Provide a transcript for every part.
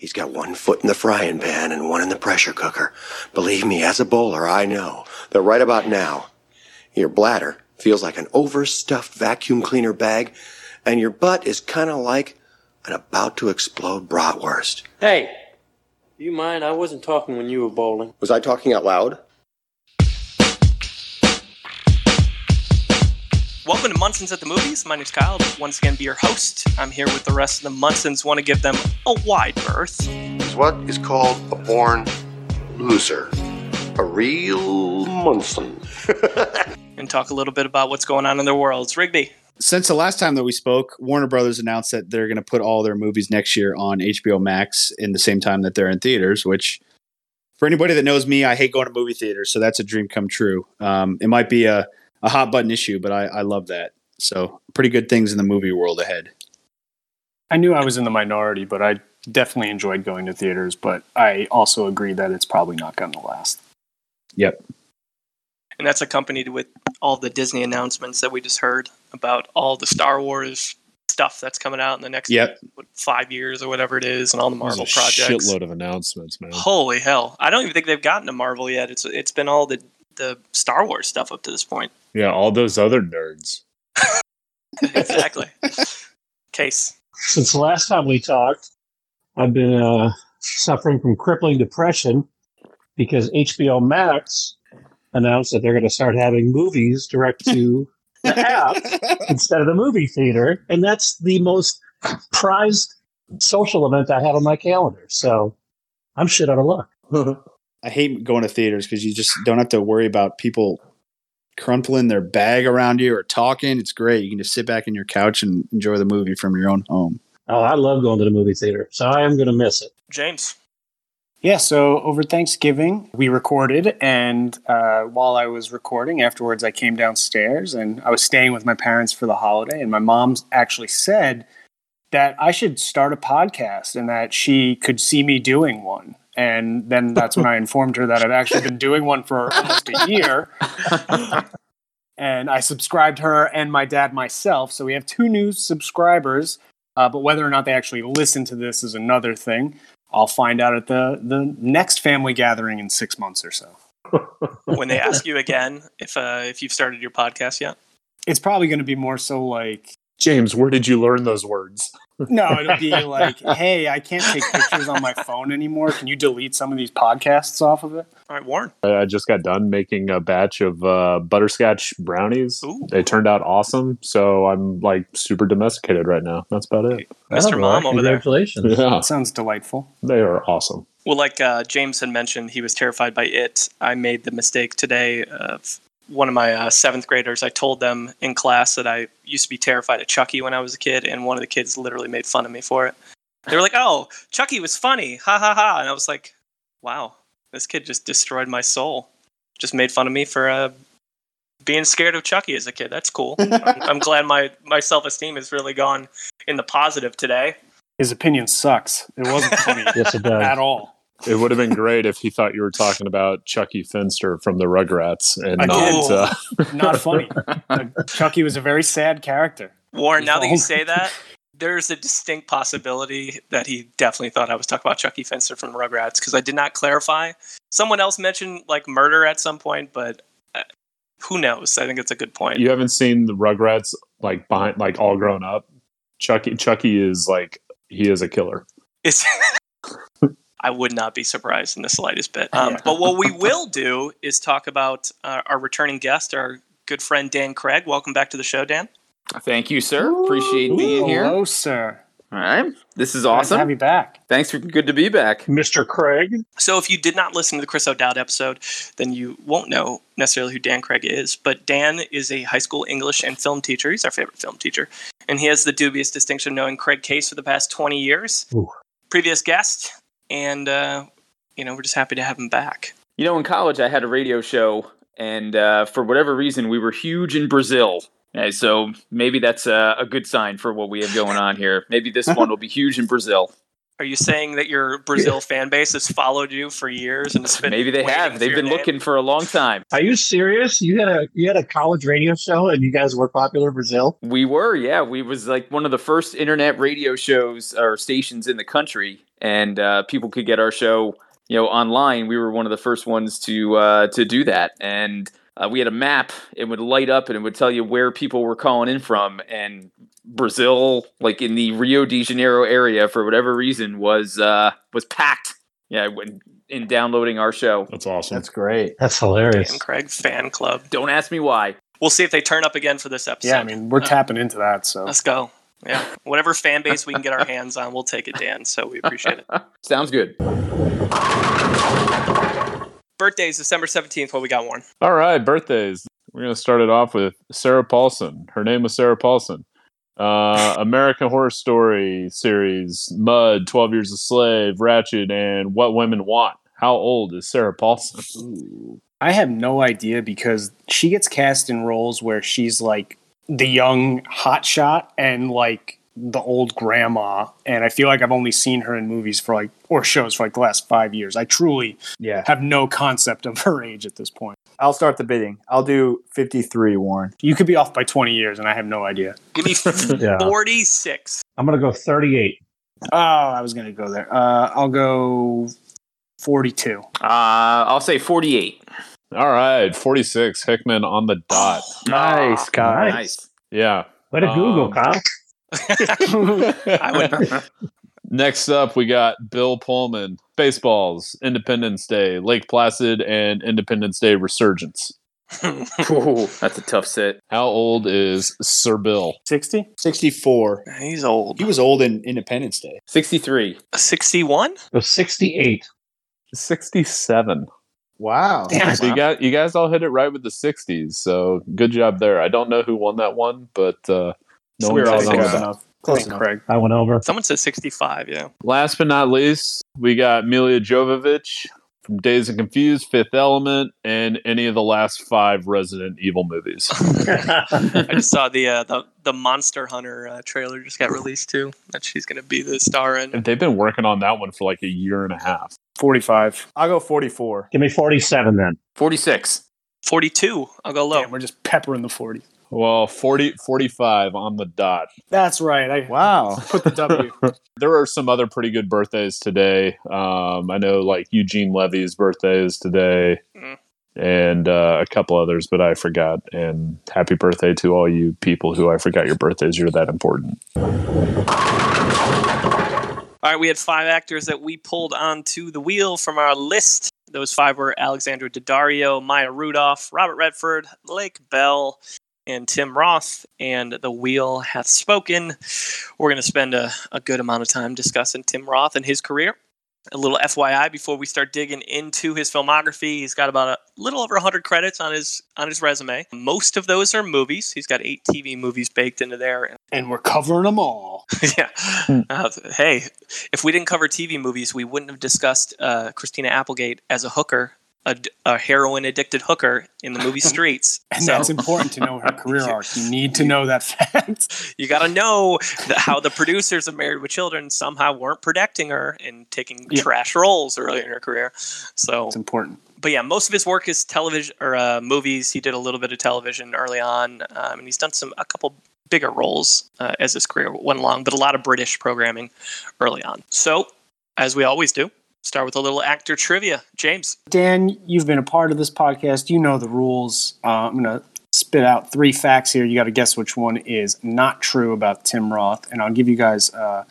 He's got one foot in the frying pan and one in the pressure cooker. Believe me, as a bowler, I know that right about now, your bladder feels like an overstuffed vacuum cleaner bag, and your butt is kind of like an about to explode bratwurst. Hey, do you mind? I wasn't talking when you were bowling. Was I talking out loud? Welcome to Munson's at the Movies. My name's Kyle. Once again, be your host. I'm here with the rest of the Munsons. Want to give them a wide berth. Is what is called a born loser. A real Munson. and talk a little bit about what's going on in their worlds. Rigby. Since the last time that we spoke, Warner Brothers announced that they're going to put all their movies next year on HBO Max in the same time that they're in theaters. Which, for anybody that knows me, I hate going to movie theaters, so that's a dream come true. Um, it might be a a hot button issue, but I, I love that. So pretty good things in the movie world ahead. I knew I was in the minority, but I definitely enjoyed going to theaters. But I also agree that it's probably not going to last. Yep. And that's accompanied with all the Disney announcements that we just heard about all the Star Wars stuff that's coming out in the next yep. five years or whatever it is, and all the Marvel a projects. Shitload of announcements, man. Holy hell! I don't even think they've gotten to Marvel yet. It's it's been all the the Star Wars stuff up to this point. Yeah, all those other nerds. exactly. Case. Since the last time we talked, I've been uh, suffering from crippling depression because HBO Max announced that they're going to start having movies direct to the app instead of the movie theater, and that's the most prized social event I have on my calendar. So I'm shit out of luck. I hate going to theaters because you just don't have to worry about people crumpling their bag around you or talking. It's great. You can just sit back in your couch and enjoy the movie from your own home. Oh, I love going to the movie theater, so I am going to miss it. James. Yeah, so over Thanksgiving, we recorded, and uh, while I was recording, afterwards, I came downstairs and I was staying with my parents for the holiday. And my mom actually said that I should start a podcast and that she could see me doing one. And then that's when I informed her that I've actually been doing one for almost a year. and I subscribed her and my dad myself. So we have two new subscribers. Uh, but whether or not they actually listen to this is another thing. I'll find out at the, the next family gathering in six months or so. when they ask you again if uh, if you've started your podcast yet, it's probably going to be more so like James, where did you learn those words? No, it'll be like, hey, I can't take pictures on my phone anymore. Can you delete some of these podcasts off of it? All right, Warren. I just got done making a batch of uh, butterscotch brownies. Ooh. They turned out awesome, so I'm like super domesticated right now. That's about it. Mr. Mom over there. Congratulations. Yeah, That sounds delightful. they are awesome. Well, like uh, James had mentioned, he was terrified by it. I made the mistake today of one of my uh, seventh graders. I told them in class that I used to be terrified of Chucky when I was a kid, and one of the kids literally made fun of me for it. They were like, "Oh, Chucky was funny, ha ha ha!" And I was like, "Wow, this kid just destroyed my soul. Just made fun of me for uh, being scared of Chucky as a kid. That's cool. I'm, I'm glad my my self esteem has really gone in the positive today." His opinion sucks. It wasn't funny Yes, it does. at all. It would have been great if he thought you were talking about Chucky Finster from the Rugrats and I not. did. Uh, Not funny. Chucky was a very sad character. Warren, now that you say that, there's a distinct possibility that he definitely thought I was talking about Chucky Finster from Rugrats because I did not clarify. Someone else mentioned like murder at some point, but uh, who knows? I think it's a good point. you haven't seen the Rugrats like behind, like all grown up. Chucky, Chucky is like he is a killer. It's I would not be surprised in the slightest bit. Um, Yeah. But what we will do is talk about uh, our returning guest, our good friend Dan Craig. Welcome back to the show, Dan. Thank you, sir. Appreciate being here. All Hello, sir. All right. This is Glad to awesome. have you back. Thanks for good to be back. Mr. Craig. So if you did not listen to the Chris O'Dowd episode, then you won't know necessarily who Dan Craig is. But Dan is a high school English and film teacher. He's our favorite film teacher. And he has the dubious distinction of knowing Craig Case for the past 20 years. Ooh. Previous guest. And, uh, you know, we're just happy to have him back. You know, in college, I had a radio show, and uh, for whatever reason, we were huge in Brazil. So maybe that's a, a good sign for what we have going on here. Maybe this one will be huge in Brazil. Are you saying that your Brazil fan base has followed you for years and has been Maybe they have. They've been name? looking for a long time. Are you serious? You had a you had a college radio show and you guys were popular in Brazil? We were, yeah. We was like one of the first internet radio shows or stations in the country, and uh, people could get our show, you know, online. We were one of the first ones to uh, to do that, and uh, we had a map. It would light up and it would tell you where people were calling in from, and Brazil, like in the Rio de Janeiro area, for whatever reason, was uh, was packed. Yeah, when in downloading our show. That's awesome. That's great. That's hilarious. Dan Craig fan club. Don't ask me why. We'll see if they turn up again for this episode. Yeah, I mean, we're Uh, tapping into that. So Let's go. Yeah, whatever fan base we can get our hands on, we'll take it, Dan. So we appreciate it. Sounds good. Birthdays, December seventeenth. What we got, Warren? All right, birthdays. We're going to start it off with Sarah Paulson. Her name was Sarah Paulson. Uh, American Horror Story series, Mud, 12 Years a Slave, Ratched, and What Women Want. How old is Sarah Paulson? I have no idea because she gets cast in roles where she's like the young hotshot and like the old grandma, and I feel like I've only seen her in movies for like or shows for like the last five years. I truly Yeah. have no concept of her age at this point. I'll start the bidding. I'll do 53, Warren. You could be off by twenty years, and I have no idea. Give me Yeah. forty-six. I'm going to go 38. Oh, I was gonna go there. Uh, I'll go forty-two. Uh, I'll say 48. All right, 46. Hickman on the dot. Nice, guy. Nice. Yeah. Way to Google, Um, Kyle. I would. Next up, we got Bill Pullman. Spaceballs, Independence Day, Lake Placid, and Independence Day Resurgence. Ooh, that's a tough set. How old is Sir Bill? Sixty. 64. He's old. He was old in Independence Day. 63. Sixty-one. Go 68. 67. Wow. Damn. So you got you guys all hit it right with the 60s. So good job there. I don't know who won that one, but uh, no one We're got all it close enough. Close Thank enough. Craig. I went over. Someone said sixty-five. Yeah. Last but not least, we got Milla Jovovich from Dazed and Confused, Fifth Element, and any of the last five Resident Evil movies. I just saw the uh, the the Monster Hunter uh, trailer just got released too. That she's gonna be the star in. And They've been working on that one for like a year and a half. Forty-five. I'll go 44. Give me 47 then. 46. Forty-two. I'll go low. Damn, we're just peppering the forty. Well, 40, 45 on the dot. That's right. I Wow. put the W. There are some other pretty good birthdays today. Um, I know like Eugene Levy's birthday is today. Mm. And uh, a couple others, but I forgot. And happy birthday to all you people who I forgot your birthdays. You're that important. All right, we had five actors that we pulled onto the wheel from our list. Those five were Alexandra Daddario, Maya Rudolph, Robert Redford, Lake Bell, and Tim Roth. And the wheel hath spoken. We're going to spend a, a good amount of time discussing Tim Roth and his career. A little FYI before we start digging into his filmography, he's got about a little over 100 credits on his on his resume. Most of those are movies. He's got eight TV movies baked into there, and we're covering them all. yeah. Uh, hey, if we didn't cover TV movies, we wouldn't have discussed uh, Christina Applegate as a hooker, a, a heroin addicted hooker in the movie Streets. And So- that's important to know her career arc. You need to know that fact. you got to know that how the producers of Married with Children somehow weren't protecting her and taking Yeah. trash roles early in her career. So, It's important. but yeah, most of his work is television or uh, movies. He did a little bit of television early on, um, and he's done some a couple bigger roles uh, as his career went along, but a lot of British programming early on. So, as we always do, start with a little actor trivia. James, Dan, you've been a part of this podcast. You know the rules. Uh, I'm going to spit out three facts here. You got to guess which one is not true about Tim Roth. And I'll give you guys uh,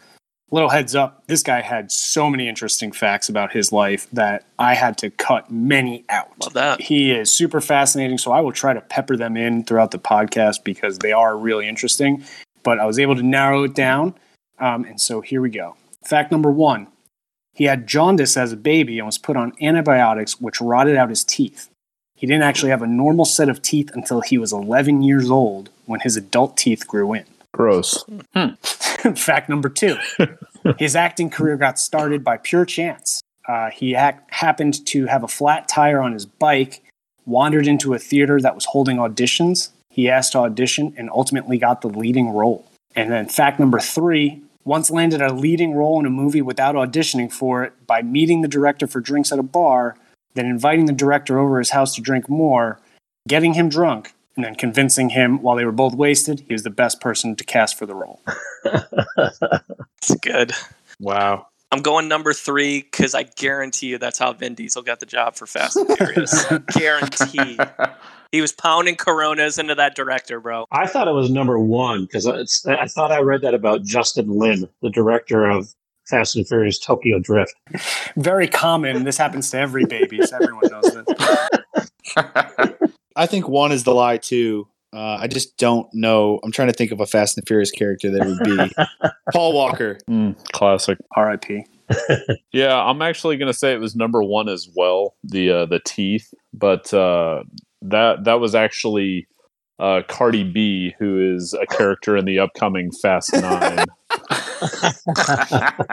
a little heads up. This guy had so many interesting facts about his life that I had to cut many out. love that. He is super fascinating, so I will try to pepper them in throughout the podcast because they are really interesting. But I was able to narrow it down, um, and so here we go. Fact number one: He had jaundice as a baby and was put on antibiotics, which rotted out his teeth. He didn't actually have a normal set of teeth until he was 11 years old, when his adult teeth grew in. Gross. Fact number two his acting career got started by pure chance. Uh, he ac- happened to have a flat tire on his bike, wandered into a theater that was holding auditions. He asked to audition and ultimately got the leading role. And then, fact number three once landed a leading role in a movie without auditioning for it by meeting the director for drinks at a bar, then inviting the director over his house to drink more, getting him drunk, and then convincing him while they were both wasted he was the best person to cast for the role. It's good. Wow. I'm going number three because I guarantee you that's how Vin Diesel got the job for Fast and Furious. guarantee. He was pounding Coronas into that director, bro. I thought it was number one because I thought I read that about Justin Lin, the director of Fast and Furious Tokyo Drift. Very common. This happens to every baby. So everyone knows this. I think one is the lie too. Uh, I just don't know. I'm trying to think of a Fast and Furious character that would be Paul Walker. Mm, classic. R.I.P. Yeah, I'm actually gonna say it was number one as well. The uh, the teeth, but uh, that that was actually uh, Cardi B, who is a character in the upcoming Fast Nine.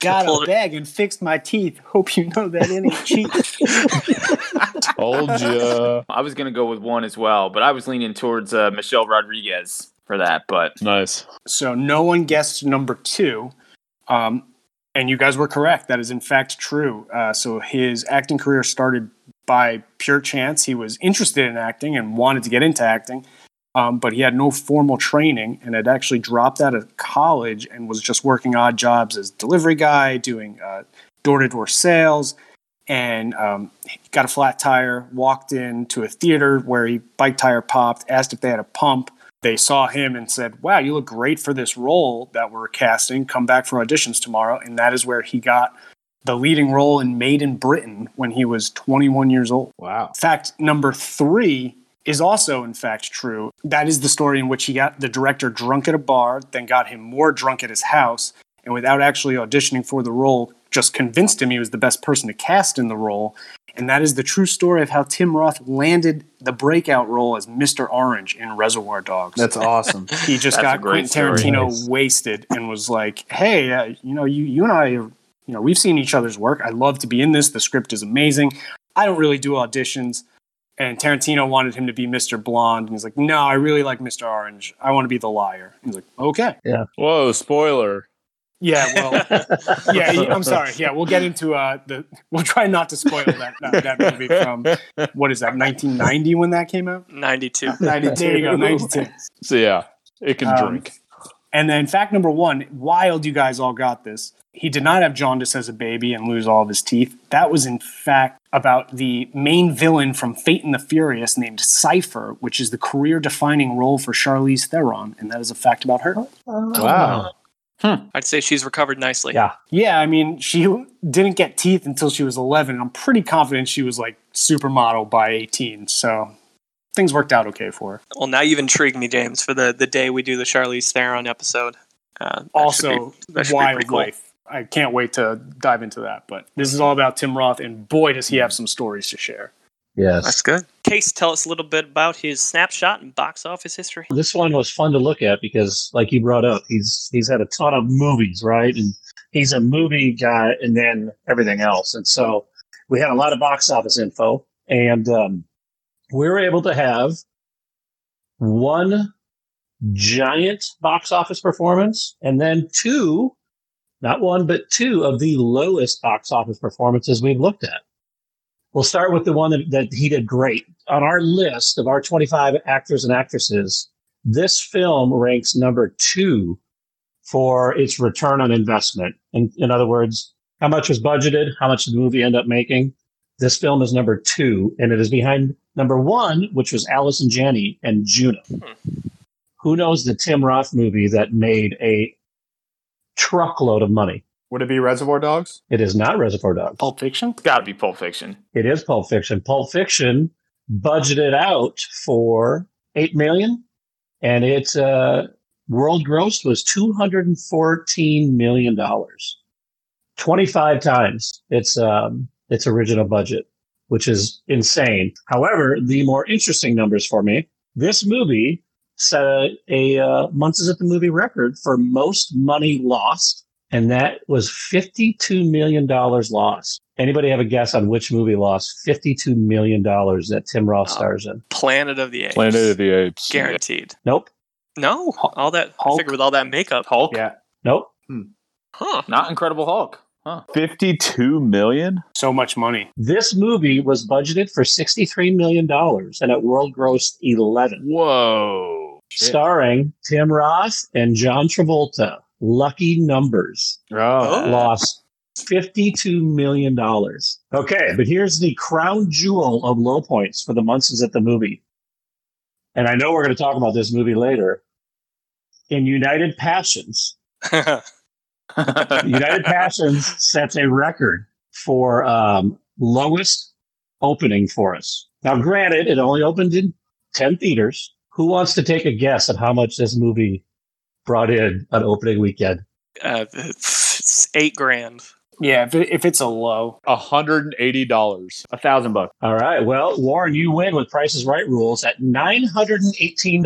Got a it- bag and fixed my teeth. Hope you know that any ain't cheap. Told ya. I was gonna go with one as well, but I was leaning towards uh, Michelle Rodriguez for that. But Nice. So no one guessed number two. Um, and you guys were correct. That is in fact true. Uh, so his acting career started by pure chance. He was interested in acting and wanted to get into acting, um, but he had no formal training and had actually dropped out of college and was just working odd jobs as delivery guy, doing door to door sales. And um, got a flat tire, walked into a theater where he bike tire popped, asked if they had a pump they saw him and said, Wow, you look great for this role that we're casting. Come back for auditions tomorrow. And that is where he got the leading role in Made in Britain when he was 21 years old. Wow. Fact number three is also, in fact, true. That is the story in which he got the director drunk at a bar, then got him more drunk at his house, and without actually auditioning for the role, just convinced him he was the best person to cast in the role. And that is the true story of how Tim Roth landed the breakout role as Mr. Orange in Reservoir Dogs. That's awesome. he just That's a got Quentin. Tarantino Nice. wasted and was like, "Hey, uh, you know, you you and I, are, you know, we've seen each other's work. I'd love to be in this. The script is amazing. I don't really do auditions." And Tarantino wanted him to be Mr. Blonde, and he's like, "No, I really like Mr. Orange. I want to be the liar." He's like, "Okay, Yeah. Whoa, spoiler. yeah, well, yeah, I'm sorry. Yeah, we'll get into uh the. We'll try not to spoil that that, that movie from what is that 1990 when that came out. 92. There you go, 92. So yeah, it can Um, drink. And then fact number one, wild you guys all got this. He did not have jaundice as a baby and lose all of his teeth. That was in fact about the main villain from Fate and the Furious named Cypher, which is the career defining role for Charlize Theron. And that is a fact about her. Wow. I'd say she's recovered nicely. Yeah. Yeah, I mean, she didn't get teeth until she was 11. I'm pretty confident she was like supermodel by 18. So things worked out okay for her. Well, now you've intrigued me, James, for the, the day we do the Charlize Theron episode. Uh, also, be- that should be pretty cool. wildlife. I can't wait to dive into that. But this is all about Tim Roth, and boy, does he have some stories to share. Yes. That's good. Case, tell us a little bit about his snapshot and box office history. This one was fun to look at because, like you brought up, he's he's had a ton of movies, right? And he's a movie guy, and then everything else. And so we had a lot of box office info, and um, we were able to have one giant box office performance, and then two, not one but two of the lowest box office performances we've looked at. We'll start with the one that, that he did great. On our list of our 25 actors and actresses, this film ranks number two for its return on investment. In, in other words, how much was budgeted? How much did the movie end up making? This film is number two, and it is behind number one, which was Allison Janney and Juno. Hmm. Who knows the Tim Roth movie that made a truckload of money? Would it be Reservoir Dogs? It is not Reservoir Dogs. Pulp Fiction? It's got to be Pulp Fiction. It is Pulp Fiction. Pulp Fiction budgeted out for eight million, and its uh, world gross was two hundred and fourteen million dollars, twenty five times its um, its original budget, which is insane. However, the more interesting numbers for me: this movie set a, a uh, months at the movie record for most money lost, and that was fifty two million dollars lost. Anybody have a guess on which movie lost $52 million that Tim Roth Oh. stars in? Planet of the Apes. Planet of the Apes. Guaranteed. Nope. No, all that. I Hulk? figure with all that makeup. Hulk? Yeah. Nope. Huh. Not Incredible Hulk. Huh. 52 million? So much money. This movie was budgeted for $63 million and it world grossed 11, Whoa. Starring Tim Roth and John Travolta. Lucky Numbers Oh, lost $52 million. Okay, but here's the crown jewel of low points for the Munsons at the movie. And I know we're going to talk about this movie later. In United Passions, United Passions sets a record for um, lowest opening for us. Now, granted, it only opened in 10 theaters. Who wants to take a guess at how much this movie brought in on opening weekend? uh, it's eight grand. Yeah, if, it, if it's a low, hundred and eighty dollars. A thousand bucks. All right. Well, Warren, you win with Prices Right rules at $918.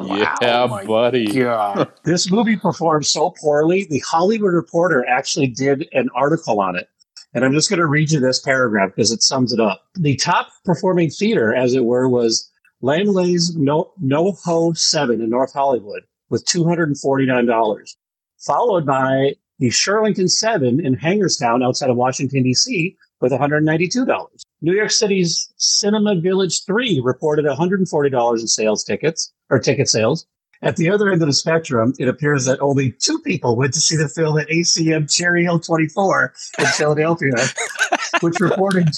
Yeah, Oh buddy. God. This movie performed so poorly, the Hollywood Reporter actually did an article on it. And I'm just going to read you this paragraph because it sums it up. The top performing theater, as it were, was Laemmle's No- NoHo 7 in North Hollywood with $249, followed by the Shirlington 7 in Hagerstown outside of Washington, D.C. with $192. New York City's Cinema Village 3 reported $140 in sales tickets or ticket sales. At the other end of the spectrum, it appears that only two people went to see the film at ACM Cherry Hill 24 in Philadelphia, which reported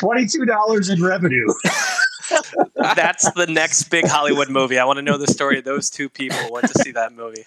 $22 in revenue. That's the next big Hollywood movie. I want to know the story of those two people went to see that movie.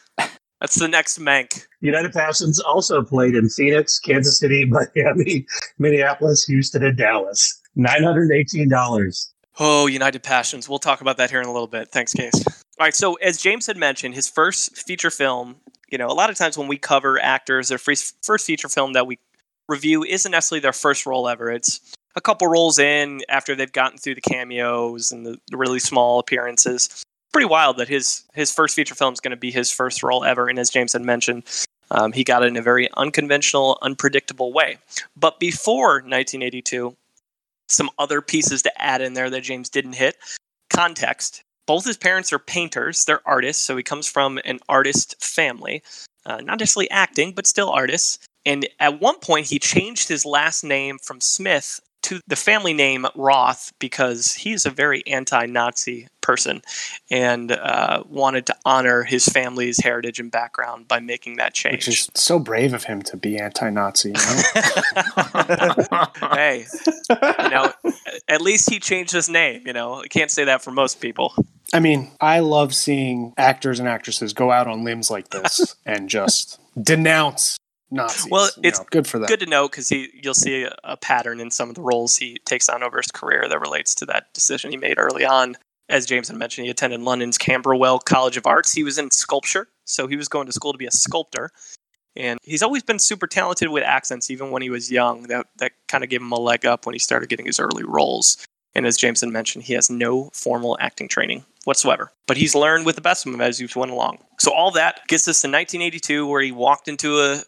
That's the next Mank. United Passions also played in Phoenix, Kansas City, Miami, Minneapolis, Houston, and Dallas. $918. Oh, United Passions. We'll talk about that here in a little bit. Thanks, Case. All right. So, as James had mentioned, his first feature film, you know, a lot of times when we cover actors, their first feature film that we review isn't necessarily their first role ever. It's a couple roles in after they've gotten through the cameos and the really small appearances. Pretty wild that his his first feature film is going to be his first role ever. And as James had mentioned, um, he got it in a very unconventional, unpredictable way. But before 1982, some other pieces to add in there that James didn't hit. Context. Both his parents are painters, they're artists, so he comes from an artist family. Uh, not necessarily acting, but still artists. And at one point, he changed his last name from Smith to the family name Roth because he's a very anti Nazi person and uh, wanted to honor his family's heritage and background by making that change. which is so brave of him to be anti-Nazi. You know? hey, you know, at least he changed his name. You know, I can't say that for most people. I mean, I love seeing actors and actresses go out on limbs like this and just denounce Nazis. Well, it's know, good for that. Good to know because he, you'll see a, a pattern in some of the roles he takes on over his career that relates to that decision he made early on. As James had mentioned, he attended London's Camberwell College of Arts. He was in sculpture, so he was going to school to be a sculptor. And he's always been super talented with accents, even when he was young. That that kind of gave him a leg up when he started getting his early roles. And as Jameson mentioned, he has no formal acting training whatsoever. But he's learned with the best of them as he's went along. So all that gets us to 1982, where he walked into a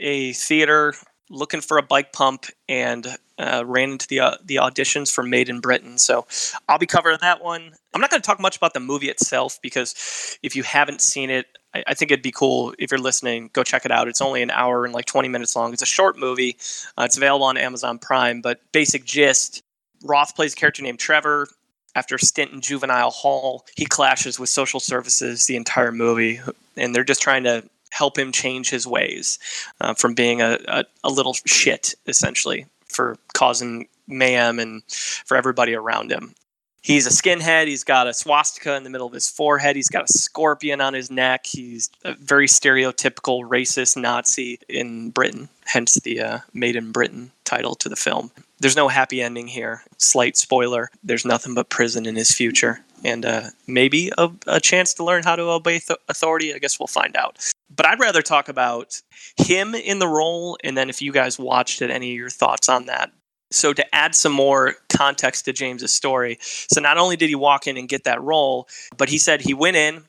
a theater looking for a bike pump and uh, ran into the uh, the auditions for Made in Britain. So I'll be covering that one. I'm not going to talk much about the movie itself because if you haven't seen it, I, I think it'd be cool if you're listening. Go check it out. It's only an hour and like 20 minutes long. It's a short movie. Uh, it's available on Amazon Prime. But basic gist: Roth plays a character named Trevor. After a stint in juvenile hall, he clashes with social services the entire movie, and they're just trying to help him change his ways uh, from being a, a, a little shit, essentially, for causing mayhem and for everybody around him. He's a skinhead. He's got a swastika in the middle of his forehead. He's got a scorpion on his neck. He's a very stereotypical racist Nazi in Britain, hence the uh, Made in Britain title to the film. There's no happy ending here. Slight spoiler there's nothing but prison in his future. And uh, maybe a, a chance to learn how to obey th- authority. I guess we'll find out. But I'd rather talk about him in the role, and then if you guys watched it, any of your thoughts on that. So to add some more context to James's story, so not only did he walk in and get that role, but he said he went in.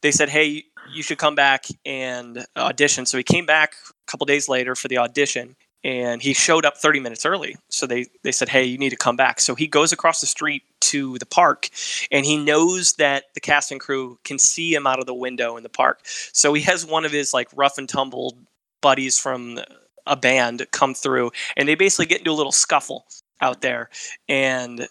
They said, "Hey, you should come back and audition." So he came back a couple days later for the audition, and he showed up 30 minutes early. So they they said, "Hey, you need to come back." So he goes across the street to the park, and he knows that the cast and crew can see him out of the window in the park. So he has one of his like rough and tumble buddies from a band come through, and they basically get into a little scuffle out there. And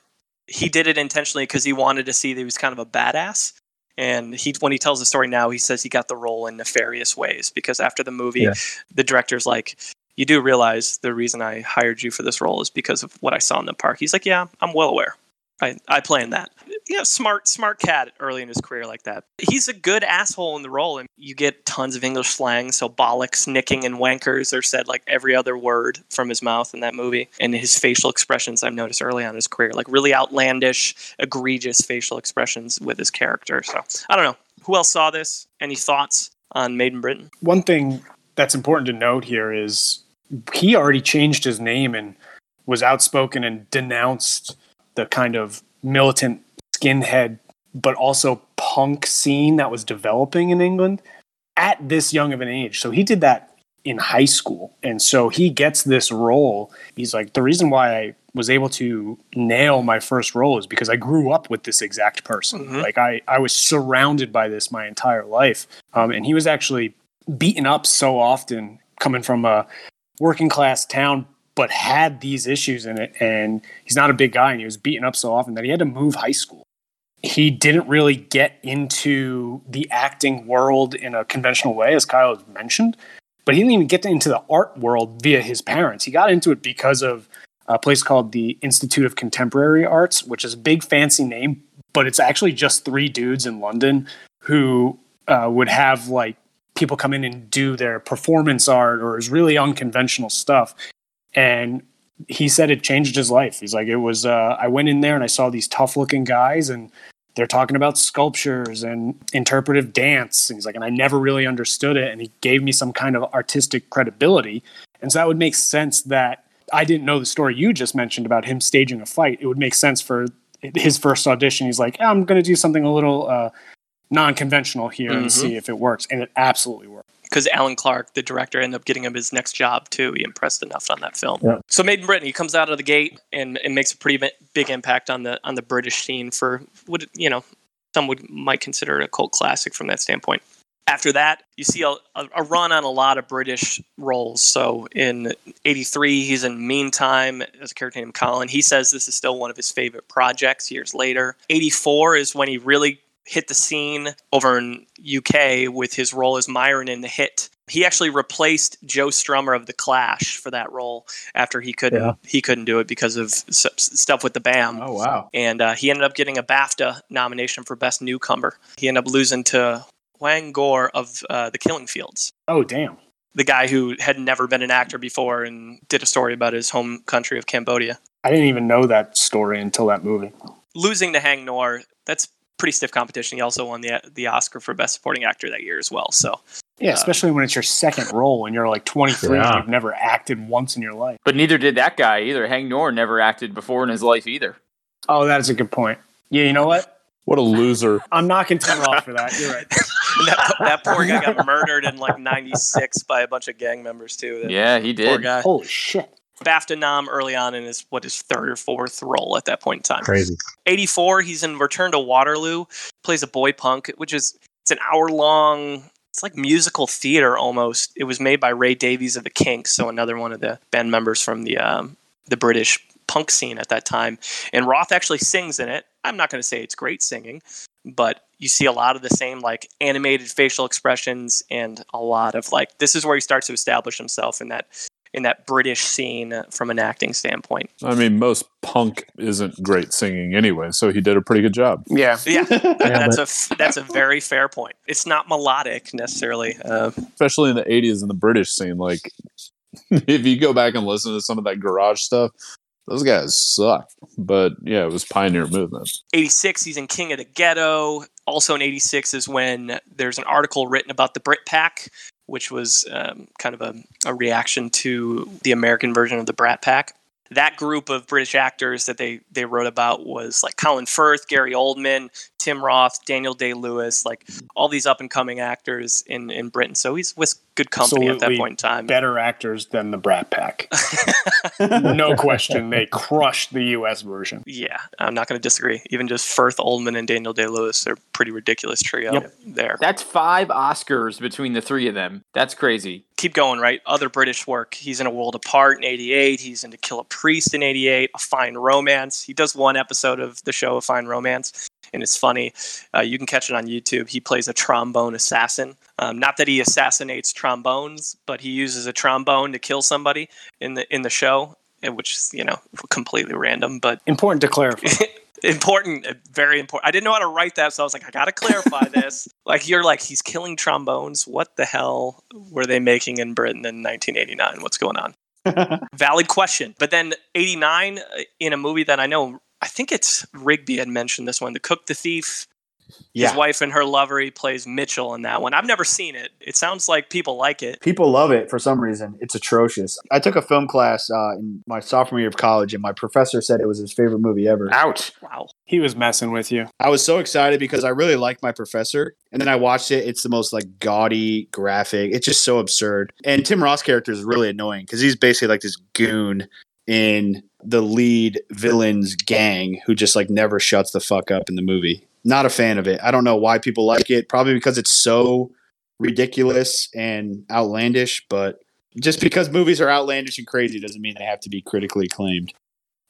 he did it intentionally because he wanted to see that he was kind of a badass. And he, when he tells the story now, he says he got the role in nefarious ways because after the movie, Yeah. the director's like, "You do realize the reason I hired you for this role is because of what I saw in the park." He's like, "Yeah, I'm well aware. I, I planned that." Yeah, smart, smart cat early in his career like that. He's a good asshole in the role, and you get tons of English slang. So bollocks, nicking, and wankers are said like every other word from his mouth in that movie. And his facial expressions, I've noticed early on in his career, like really outlandish, egregious facial expressions with his character. So I don't know. Who else saw this? Any thoughts on Made in Britain? One thing that's important to note here is he already changed his name and was outspoken and denounced the kind of militant skinhead but also punk scene that was developing in England at this young of an age. So he did that in high school. And so he gets this role. He's like, the reason why I was able to nail my first role is because I grew up with this exact person. Mhm. Like I, I was surrounded by this my entire life. Um, and he was actually beaten up so often coming from a working class town, but had these issues in it. And he's not a big guy and he was beaten up so often that he had to move high school he didn't really get into the acting world in a conventional way, as Kyle has mentioned. But he didn't even get into the art world via his parents. He got into it because of a place called the Institute of Contemporary Arts, which is a big fancy name, but it's actually just three dudes in London who uh, would have like people come in and do their performance art or is really unconventional stuff. And he said it changed his life. He's like, it was, uh, I went in there and I saw these tough looking guys and they're talking about sculptures and interpretive dance. And he's like, and I never really understood it. And he gave me some kind of artistic credibility. And so that would make sense that I didn't know the story you just mentioned about him staging a fight. It would make sense for his first audition. He's like, I'm going to do something a little uh, non conventional here and Mhm. see if it works. And it absolutely worked. because Alan Clarke, the director, ended up getting him his next job too. He impressed enough on that film. Yeah. So Made in Britain, he comes out of the gate and, and makes a pretty big impact on the on the British scene for what you know some would might consider a cult classic from that standpoint. After that, you see a, a, a run on a lot of British roles. So in '83, he's in Meantime as a character named Colin. He says this is still one of his favorite projects. Years later, '84 is when he really hit the scene over in UK with his role as Myron in The Hit. He actually replaced Joe Strummer of The Clash for that role after he couldn't Yeah. he couldn't do it because of s- stuff with the BAM. Oh wow. And uh, he ended up getting a BAFTA nomination for Best Newcomer. He ended up losing to Haing Ngor of uh, The Killing Fields, Oh, damn. the guy who had never been an actor before and did a story about his home country of Cambodia. I didn't even know that story until that movie. losing to Haing Ngor, that's pretty stiff competition. He also won the the Oscar for Best Supporting Actor that year as well. So Yeah, Uh, especially when it's your second role and you're like 23 Yeah. and you've never acted once in your life. But neither did that guy either. Haing Ngor never acted before in his life either. Oh, that is a good point. Yeah, you know what? What a loser. I'm knocking Tim off for that. You're right. that, that poor guy got murdered in like '96 by a bunch of gang members too. That Yeah, he poor did. guy. Holy shit. BAFTA nom early on in his what his third or fourth role at that point in time. Crazy. 84, he's in Return to Waterloo, plays a boy punk, which is it's an hour long. It's like musical theater almost. It was made by Ray Davies of the Kinks, so another one of the band members from the um, the British punk scene at that time. And Roth actually sings in it. I'm not going to say it's great singing, but you see a lot of the same like animated facial expressions and a lot of like this is where he starts to establish himself in that in that British scene from an acting standpoint. I mean, most punk isn't great singing anyway, so he did a pretty good job. Yeah. Yeah, Yeah, that's but a f- that's a very fair point. It's not melodic necessarily. Uh, Especially in the 80s in the British scene. Like, if you go back and listen to some of that garage stuff, those guys suck. But yeah, it was pioneer movement. 86, he's in King of the Ghetto. Also in 86 is when there's an article written about the Brit Pack, which was um, kind of a, a reaction to the American version of the Brat Pack. That group of British actors that they, they wrote about was like Colin Firth, Gary Oldman, Tim Roth, Daniel Day Lewis, like all these up and coming actors in, in Britain. So he's with good company at that point in time. Better actors than the Brat Pack. no question. They crushed the US version. Yeah, I'm not going to disagree. Even just Firth, Oldman, and Daniel Day Lewis are pretty ridiculous trio Yep. there. That's five Oscars between the three of them. That's crazy. Keep going, right? Other British work. He's in A World Apart in 88. He's in To Kill a Priest in 88, A Fine Romance. He does one episode of the show, A Fine Romance. And it's funny. Uh, you can catch it on YouTube. He plays a trombone assassin. Um, not that he assassinates trombones, but he uses a trombone to kill somebody in the in the show, which is you know completely random, but Important to clarify. important, uh, very important. I didn't know how to write that, so I was like, I gotta clarify this. Like you're like he's killing trombones. What the hell were they making in Britain in 1989? What's going on? Valid question. But then 89 uh, in a movie that I know, I think it's Rigby had mentioned this one, The Cook the Thief. Yeah. His wife and her lover, he plays Mitchell in that one. I've never seen it. It sounds like people like it. People love it for some reason. It's atrocious. I took a film class uh, in my sophomore year of college, and my professor said it was his favorite movie ever. Ouch. Wow. he was messing with you. I was so excited because I really liked my professor. And then I watched it. It's the most like gaudy, graphic. It's just so absurd. And Tim Roth's character is really annoying because he's basically like this goon in the lead villain's gang who just like never shuts the fuck up in the movie. Not a fan of it. I don't know why people like it. Probably because it's so ridiculous and outlandish, but just because movies are outlandish and crazy doesn't mean they have to be critically acclaimed.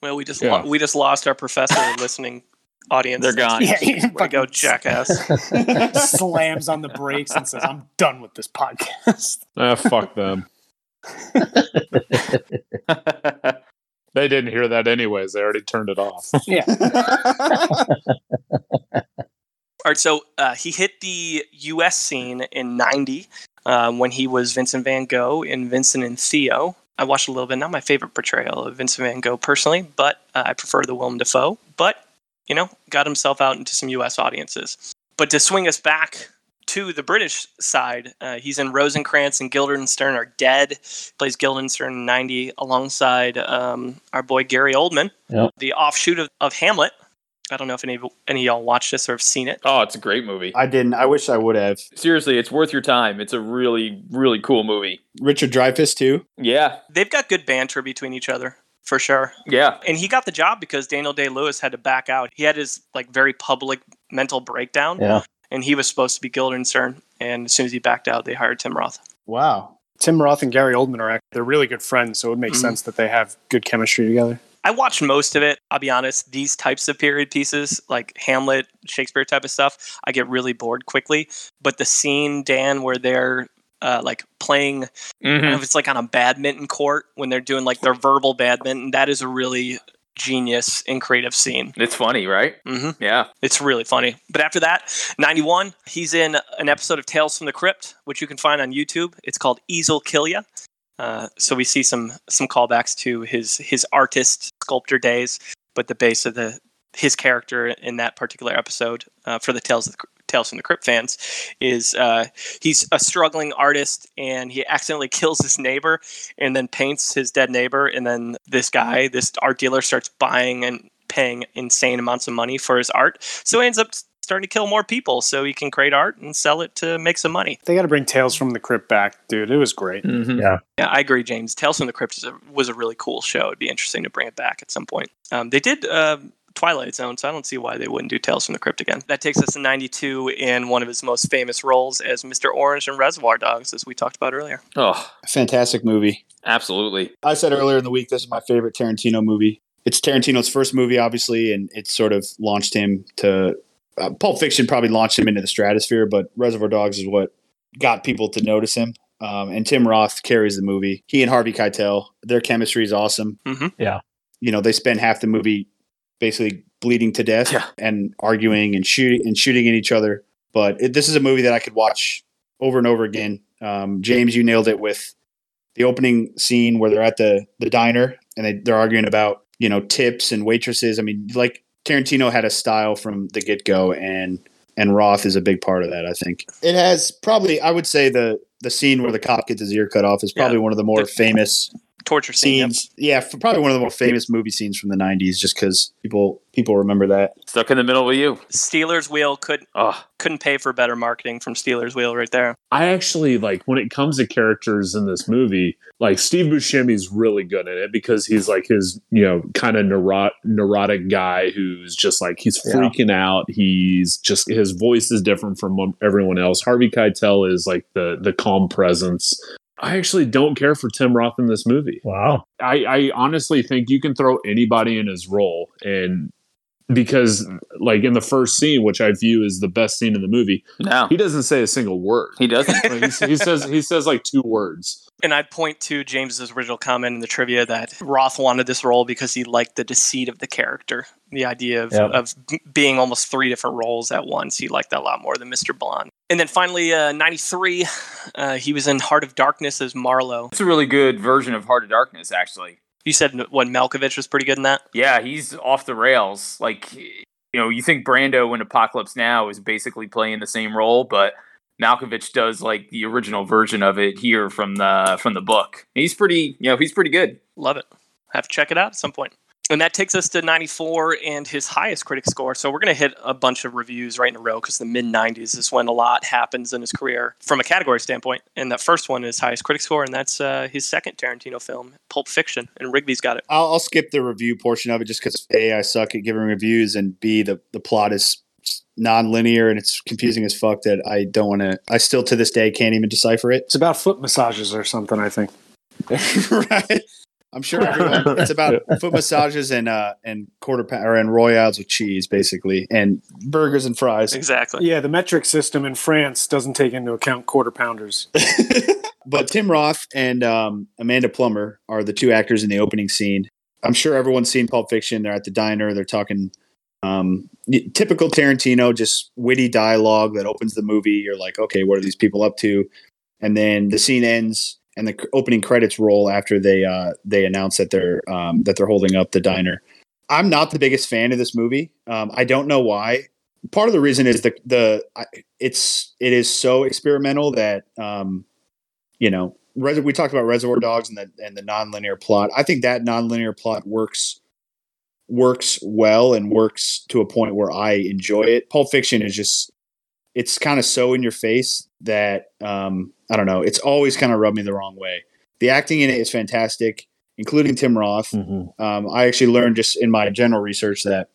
Well, we just Yeah. lo- we just lost our professor listening audience. They're gone. Yeah, he Way to go, jackass. slams on the brakes and says, "I'm done with this podcast." Ah, fuck them. They didn't hear that anyways. They already turned it off. yeah, All right, so uh, he hit the U.S. scene in '90 um, when he was Vincent Van Gogh in Vincent and Theo. I watched a little bit. Not my favorite portrayal of Vincent Van Gogh personally, but uh, I prefer the Willem Dafoe. But you know, got himself out into some U.S. audiences. But to swing us back to the British side, uh, he's in Rosencrantz and Guildenstern are dead. Plays Guildenstern in '90 alongside um, our boy Gary Oldman. Yep. The offshoot of, of Hamlet. I don't know if any any of y'all watched this or have seen it. oh, it's a great movie. I didn't. I wish I would have. Seriously, it's worth your time. It's a really, really cool movie. Richard Dreyfuss too. Yeah, They've got good banter between each other for sure. yeah. And he got the job because Daniel Day Lewis had to back out. He had his like very public mental breakdown, Yeah. And he was supposed to be Guildenstern. And as soon as he backed out, they hired Tim Roth. Wow. Tim Roth and Gary Oldman are act- they're really good friends, so it would make Mhm. sense that they have good chemistry together. I watched most of it. I'll be honest, these types of period pieces, like Hamlet, Shakespeare type of stuff, I get really bored quickly. But the scene, Dan, where they're uh, like playing, I don't know Mhm. if it's like on a badminton court when they're doing like their verbal badminton, that is a really genius and creative scene. It's funny, right? Mm-hmm. Yeah. It's really funny. But after that, 91, he's in an episode of Tales from the Crypt, which you can find on YouTube. It's called Easel Kill Ya. Uh, so we see some some callbacks to his his artist sculptor days, but the base of the his character in that particular episode uh, for the Tales of the, Tales from the Crypt fans is uh, he's a struggling artist and he accidentally kills his neighbor and then paints his dead neighbor. And then this guy this art dealer starts buying and paying insane amounts of money for his art. So he ends up starting to kill more people so he can create art and sell it to make some money. They got to bring Tales from the Crypt back, dude. It was great. Mhm. yeah. I agree james. Tales from the crypt is a, was a really cool show. It'd be interesting to bring it back at some point. Um, they did uh, twilight zone so i don't see why they wouldn't do tales from the crypt again that takes us to 92 in one of his most famous roles as mr orange in reservoir dogs as we talked about earlier Oh, Fantastic movie. absolutely. I said earlier in the week this is my favorite Tarantino movie. It's Tarantino's first movie, obviously, and it sort of launched him to. Uh, Pulp Fiction probably launched him into the stratosphere, but Reservoir Dogs is what got people to notice him. Um, and Tim Roth carries the movie. He and Harvey Keitel, their chemistry is awesome. Mhm. Yeah. You know, they spend half the movie basically bleeding to death Yeah. and arguing and shooting and shooting at each other. But it, this is a movie that I could watch over and over again. Um, James, you nailed it with the opening scene where they're at the the diner and they, they're arguing about you know tips and waitresses. I mean, like Tarantino had a style from the get go, and and Roth is a big part of that. I think it has probably I would say the the scene where the cop gets his ear cut off is probably Yeah. one of the more famous torture scene yep. scenes. Yeah, f- probably one of the more famous movie scenes from the '90s, just because people people remember that. Stuck in the middle with you. Stealers Wheel could Oh, couldn't pay for better marketing from Stealers Wheel right there I actually like when it comes to characters in this movie, like Steve Buscemi's really good at it because he's like his, you know, kind of neurot- neurotic guy who's just like he's Yeah. freaking out. He's just his voice is different from everyone else. Harvey Keitel is like the the calm presence. I actually don't care for Tim Roth in this movie. Wow. I, I honestly think you can throw anybody in his role and because like in the first scene, which I view as the best scene in the movie, No, he doesn't say a single word. he doesn't. Like, he, he says he says like two words. And I'd point to James's original comment in the trivia that Roth wanted this role because he liked the deceit of the character, the idea of, Yep. of being almost three different roles at once. He liked that a lot more than Mr. Blonde. And then finally, uh, 93, uh, he was in Heart of Darkness as Marlowe. It's a really good version of Heart of Darkness, actually. You said when Malkovich was pretty good in that. Yeah, he's off the rails. Like, you know, you think Brando in Apocalypse Now is basically playing the same role, but Malkovich does like the original version of it here from the from the book. He's pretty, you know, he's pretty good. Love it. Have to check it out at some point. And that takes us to 94 and his highest critic score. So we're going to hit a bunch of reviews right in a row because the mid 90s is when a lot happens in his career from a category standpoint. And that first one is highest critic score, and that's uh, his second Tarantino film, Pulp Fiction. And Rigby's got it. I'll, I'll skip the review portion of it just because a I suck at giving reviews and b the the plot is non-linear and it's confusing as fuck that I don't want to. I still to this day can't even decipher it. It's about foot massages or something, I think. right? I'm sure everyone. It's about foot massages and uh and quarter pound or and royales with cheese, basically, and burgers and fries. Exactly. Yeah, the metric system in France doesn't take into account quarter pounders. but Tim Roth and um, Amanda Plummer are the two actors in the opening scene. I'm sure everyone's seen Pulp Fiction. They're at the diner. They're talking um, typical Tarantino, just witty dialogue that opens the movie. You're like, okay, what are these people up to? And then the scene ends, and the opening credits roll after they uh, they announce that they're um, that they're holding up the diner. I'm not the biggest fan of this movie. Um, I don't know why. Part of the reason is the the it's it is so experimental that um, you know Res- we talked about Reservoir Dogs and the and the nonlinear plot. I think that nonlinear plot works works well and works to a point where I enjoy it. Pulp Fiction is just it's kind of so in your face that um, I don't know. It's always kind of rubbed me the wrong way. The acting in it is fantastic, including Tim Roth. Um, I actually learned just in my general research that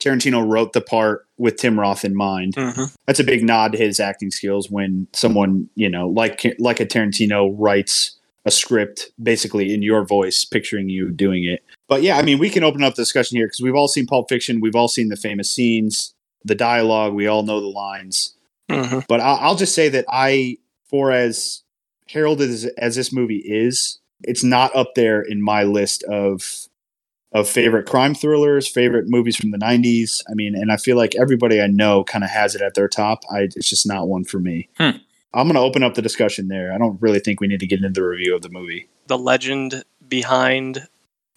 Tarantino wrote the part with Tim Roth in mind. Hmm that's a big nod to his acting skills when someone you know like like a Tarantino writes a script basically in your voice picturing you doing it. But yeah i mean we can open up the discussion here because we've all seen pulp fiction. We've all seen the famous scenes the dialogue. We all know the lines. Hmm but I'll, I'll just say that i for as heralded as, as this movie is it's not up there in my list of of favorite crime thrillers, favorite movies from the '90s. I mean, and I feel like everybody I know kind of has it at their top. I it's just not one for me. Hmm. I'm going to open up the discussion there. I don't really think we need to get into the review of the movie. The legend behind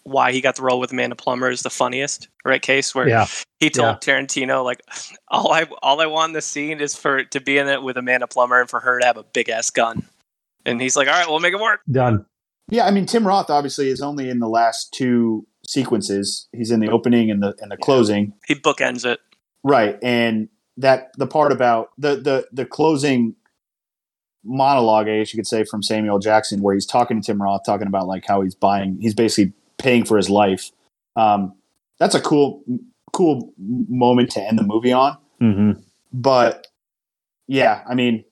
why he got the role with Amanda Plummer is the funniest, right? Case where Yeah. he told Tarantino like, all I all I want in this scene is for to be in it with Amanda Plummer and for her to have a big ass gun. And he's like, all right, we'll make it work. Done. Yeah, I mean, Tim Roth obviously is only in the last two sequences. He's in the opening and the and the closing. He bookends it. Right, and that the part about the the the closing monologue, I guess you could say, from Samuel Jackson, where he's talking to Tim Roth, talking about like how he's buying, he's basically paying for his life. Um, that's a cool, cool moment to end the movie on. Mm-hmm. But yeah, I mean,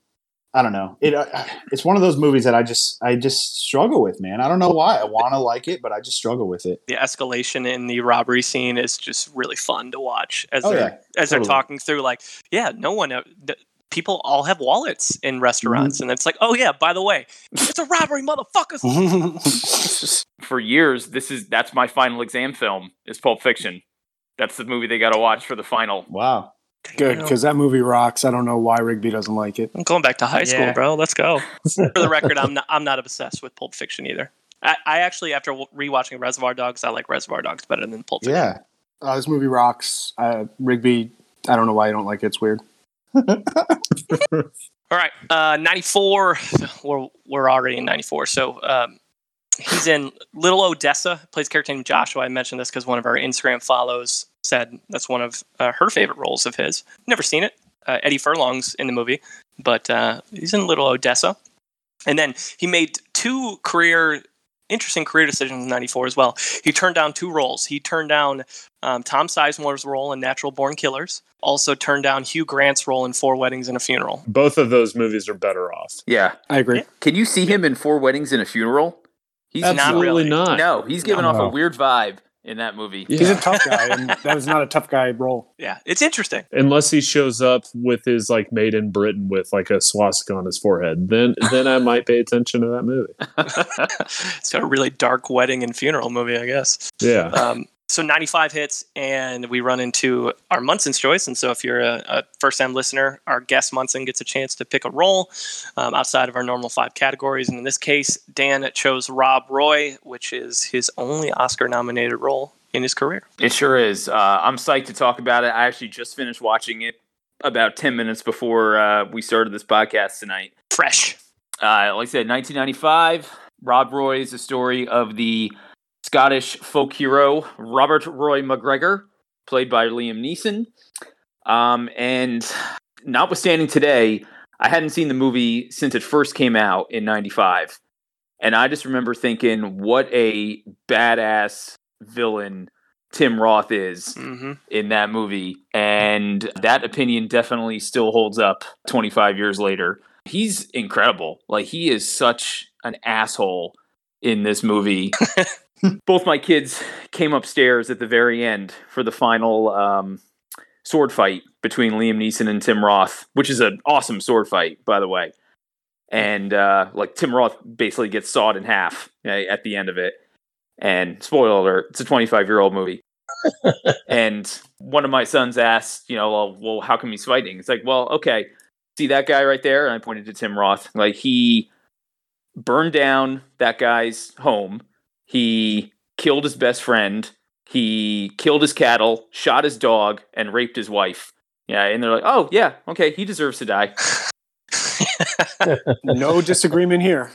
I don't know. It uh, it's one of those movies that I just I just struggle with, man. I don't know why. I want to like it, but I just struggle with it. The escalation in the robbery scene is just really fun to watch as Oh, they're yeah, as they're talking through. Like, yeah, no one. Th- People all have wallets in Mm-hmm. restaurants, and it's like, oh yeah, by the way, it's a robbery, motherfuckers. For years, this is that's my final exam film is Pulp Fiction. That's the movie they got to watch for the final. Wow. Good, because that movie rocks. I don't know why Rigby doesn't like it. I'm going back to high school, Yeah. bro. Let's go. For the record, I'm not. I'm not obsessed with Pulp Fiction either. I, I actually, after rewatching Reservoir Dogs, I like Reservoir Dogs better than Pulp Fiction. Yeah. Uh, this movie rocks. Uh, Rigby, I don't know why you don't like it. It's weird. All right, uh, 94. We're we're already in 94. So um, he's in Little Odessa. Plays character named Joshua. I mentioned this because one of our Instagram follows said that's one of uh, her favorite roles of his. Never seen it. Uh, Eddie Furlong's in the movie, but uh, he's in Little Odessa. And then he made two career, interesting career decisions in '94 as well. He turned down two roles. He turned down um, Tom Sizemore's role in Natural Born Killers. Also turned down Hugh Grant's role in Four Weddings and a Funeral. Both of those movies are better off. Yeah, I agree. can you see him in Four Weddings and a Funeral? He's Not Absolutely really. not. No, he's giving off a weird vibe in that movie. He's a tough guy, and that was not a tough guy role. Yeah, it's interesting. Unless he shows up with his like made in Britain with like a swastika on his forehead, then then I might pay attention to that movie. it's got a really dark wedding and funeral movie, I guess. Yeah. Um, so 95 hits, and we run into our Munson's choice. And so, if you're a, a first time listener, our guest Munson gets a chance to pick a role um, outside of our normal five categories. And in this case, Dan chose Rob Roy, which is his only Oscar nominated role in his career. It sure is. Uh, I'm psyched to talk about it. I actually just finished watching it about 10 minutes before uh, we started this podcast tonight. Fresh. Uh, like I said, 1995. Rob Roy is the story of the Scottish folk hero Robert Roy McGregor, played by Liam Neeson. Um, and notwithstanding today, I hadn't seen the movie since it first came out in 95. And I just remember thinking, what a badass villain Tim Roth is hmm in that movie. And that opinion definitely still holds up 25 years later. He's incredible. Like, he is such an asshole in this movie. Both my kids came upstairs at the very end for the final um, sword fight between Liam Neeson and Tim Roth, which is an awesome sword fight, by the way. And uh, like Tim Roth basically gets sawed in half uh, at the end of it. And spoiler alert, it's a 25 year old movie. and one of my sons asked, you know, well, well, how come he's fighting? It's like, well, okay, see that guy right there? And I pointed to Tim Roth. Like he burned down that guy's home. He killed his best friend. He killed his cattle, shot his dog, and raped his wife. Yeah, and they're like, oh yeah, okay, he deserves to die. No disagreement here.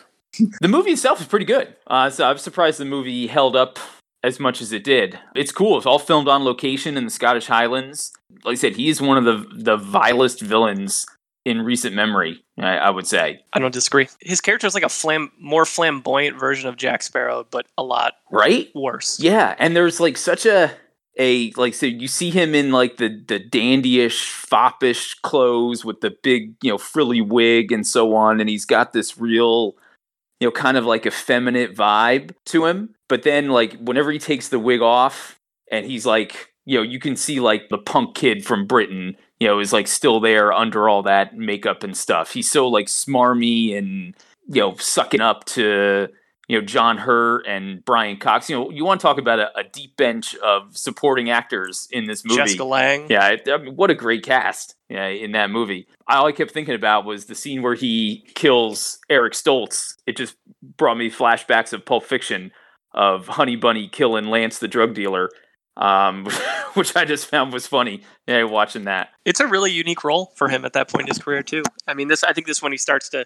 The movie itself is pretty good. Uh, so I'm surprised the movie held up as much as it did. It's cool. It's all filmed on location in the Scottish Highlands. Like I said, he's one of the the vilest villains in recent memory. Hmm. I, I would say, I don't disagree. His character is like a flam- more flamboyant version of Jack Sparrow, but a lot right? worse. Yeah, and there's like such a a like so you see him in like the the dandyish foppish clothes with the big you know frilly wig and so on and he's got this real you know kind of like effeminate vibe to him but then like whenever he takes the wig off and he's like you know you can see like the punk kid from britain you know is like still there under all that makeup and stuff he's so like smarmy and you know sucking up to you know John Hurt and Brian Cox. You know, you want to talk about a, a deep bench of supporting actors in this movie. Jessica Lange. Yeah, I, mean, what a great cast yeah, in that movie. All I kept thinking about was the scene where he kills Eric Stoltz. It just brought me flashbacks of Pulp Fiction of Honey Bunny killing Lance the drug dealer, um, which I just found was funny. Yeah, watching that. It's a really unique role for him at that point in his career too. I mean, this I think this is when he starts to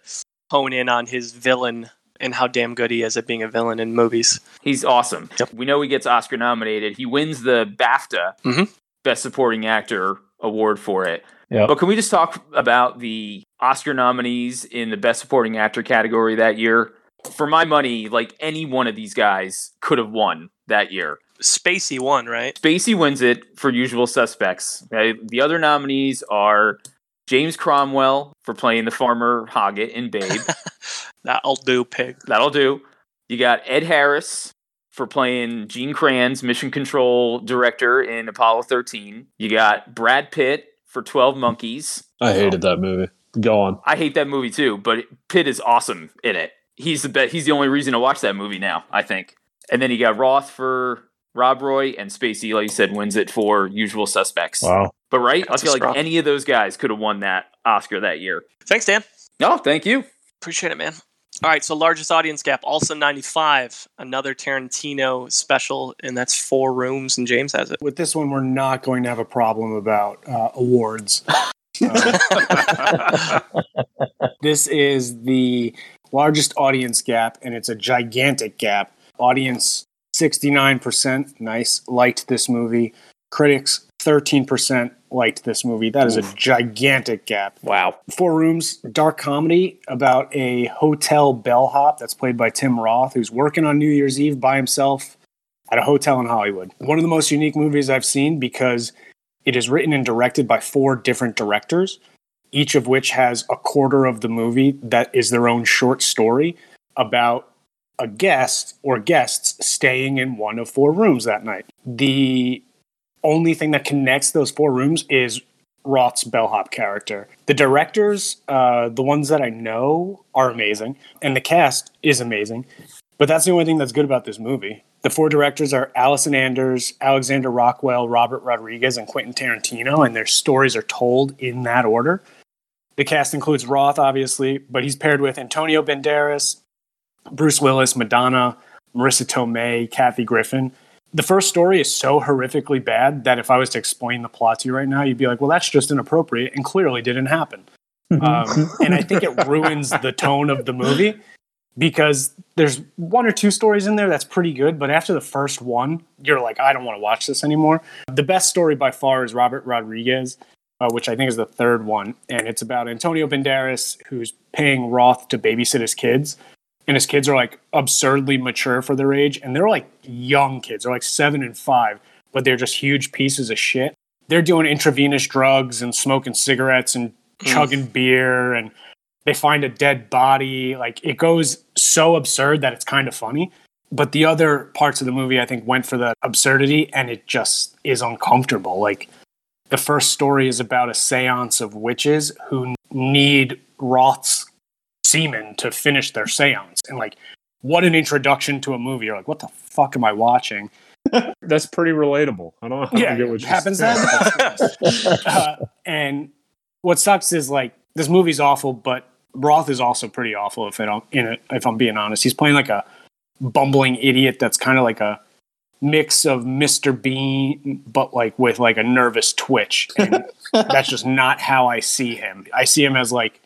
hone in on his villain and how damn good he is at being a villain in movies. He's awesome. Yep. We know he gets Oscar nominated. He wins the BAFTA Mhm. Best Supporting Actor award for it. Yep. But can we just talk about the Oscar nominees in the Best Supporting Actor category that year? For my money, like any one of these guys could have won that year. Spacey won, right? Spacey wins it for Usual Suspects. Okay? The other nominees are James Cromwell for playing the farmer Hoggett in Babe. That'll do, pig. That'll do. You got Ed Harris for playing Gene Kranz, Mission Control Director in Apollo 13. You got Brad Pitt for 12 Monkeys. I hated that movie. Go on. I hate that movie too, but Pitt is awesome in it. He's the best. He's the only reason to watch that movie now, I think. And then you got Roth for Rob Roy and Spacey, like you said, wins it for Usual Suspects. Wow. But right, I That's a feel like strong- any of those guys could have won that Oscar that year. Thanks, Dan. No, thank you. Appreciate it, man. All right, so largest audience gap, also 95. Another Tarantino special, and that's four rooms, and James has it. With this one, we're not going to have a problem about uh, awards. Uh, this is the largest audience gap, and it's a gigantic gap. Audience 69%, nice, liked this movie. Critics 13% liked this movie. That is a gigantic gap. Wow. Four Rooms, dark comedy about a hotel bellhop that's played by Tim Roth, who's working on New Year's Eve by himself at a hotel in Hollywood. One of the most unique movies I've seen because it is written and directed by four different directors, each of which has a quarter of the movie that is their own short story about a guest or guests staying in one of four rooms that night. The only thing that connects those four rooms is Roth's bellhop character. The directors, uh, the ones that I know, are amazing, and the cast is amazing. But that's the only thing that's good about this movie. The four directors are Allison Anders, Alexander Rockwell, Robert Rodriguez, and Quentin Tarantino, and their stories are told in that order. The cast includes Roth, obviously, but he's paired with Antonio Banderas, Bruce Willis, Madonna, Marisa Tomei, Kathy Griffin. The first story is so horrifically bad that if I was to explain the plot to you right now, you'd be like, well, that's just inappropriate and clearly didn't happen. Um, and I think it ruins the tone of the movie because there's one or two stories in there that's pretty good, but after the first one, you're like, I don't want to watch this anymore. The best story by far is Robert Rodriguez, uh, which I think is the third one, and it's about Antonio Banderas who's paying Roth to babysit his kids, and his kids are like absurdly mature for their age, and they're like young kids, they're like seven and five, but they're just huge pieces of shit. They're doing intravenous drugs and smoking cigarettes and mm. chugging beer and they find a dead body. Like it goes so absurd that it's kind of funny. But the other parts of the movie, I think, went for the absurdity and it just is uncomfortable. Like the first story is about a seance of witches who need Roth's semen to finish their seance. And like, what an introduction to a movie. You're like, what the fuck am I watching? That's pretty relatable. I don't, don't yeah, get what it happens then. uh, and what sucks is like this movie's awful, but Roth is also pretty awful. If I don't, in it, if I'm being honest, he's playing like a bumbling idiot that's kind of like a mix of Mr. Bean, but like with like a nervous twitch. And that's just not how I see him. I see him as like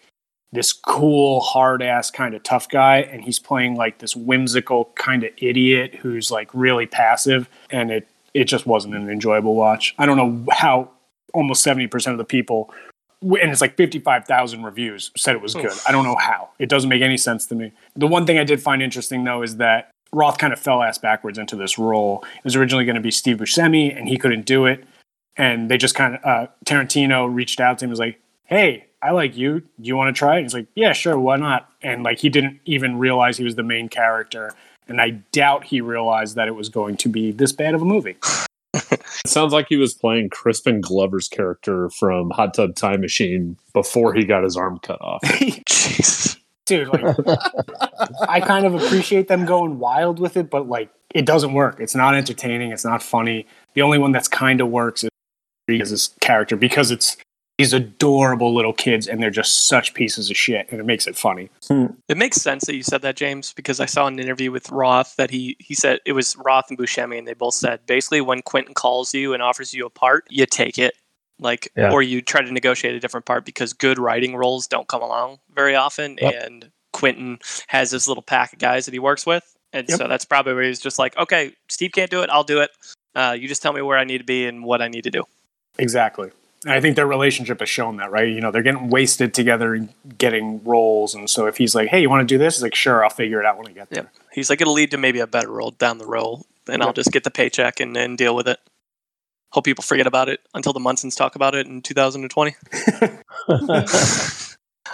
this cool, hard ass kind of tough guy, and he's playing like this whimsical kind of idiot who's like really passive, and it it just wasn't an enjoyable watch. I don't know how almost seventy percent of the people, and it's like fifty five thousand reviews said it was good. I don't know how. It doesn't make any sense to me. The one thing I did find interesting though is that Roth kind of fell ass backwards into this role. It was originally going to be Steve Buscemi, and he couldn't do it. And they just kind of uh, Tarantino reached out to him, and was like, "Hey, I like you. Do you want to try it?" He's like, "Yeah, sure, why not?" And like he didn't even realize he was the main character, and I doubt he realized that it was going to be this bad of a movie. It sounds like he was playing Crispin Glover's character from Hot Tub Time Machine before he got his arm cut off. Jeez. Dude, like I kind of appreciate them going wild with it, but like it doesn't work. It's not entertaining. It's not funny. The only one that's kind of works is his character because it's these adorable little kids and they're just such pieces of shit, and it makes it funny. It makes sense that you said that, James, because I saw an interview with Roth that he he said it was Roth and Buscemi, and they both said basically when Quentin calls you and offers you a part, you take it, like, Yeah. or you try to negotiate a different part because good writing roles don't come along very often, Yep. and Quentin has this little pack of guys that he works with, and Yep. so that's probably where he's just like, okay, Steve can't do it, I'll do it. Uh, you just tell me where I need to be and what I need to do. Exactly. And I think their relationship has shown that, right? You know, they're getting wasted together and getting roles. And so if he's like, hey, you want to do this? He's like, sure, I'll figure it out when I get there. Yep. He's like, it'll lead to maybe a better role down the road, and I'll just get the paycheck and, and deal with it. Hope people forget about it until the Munsons talk about it in 2020.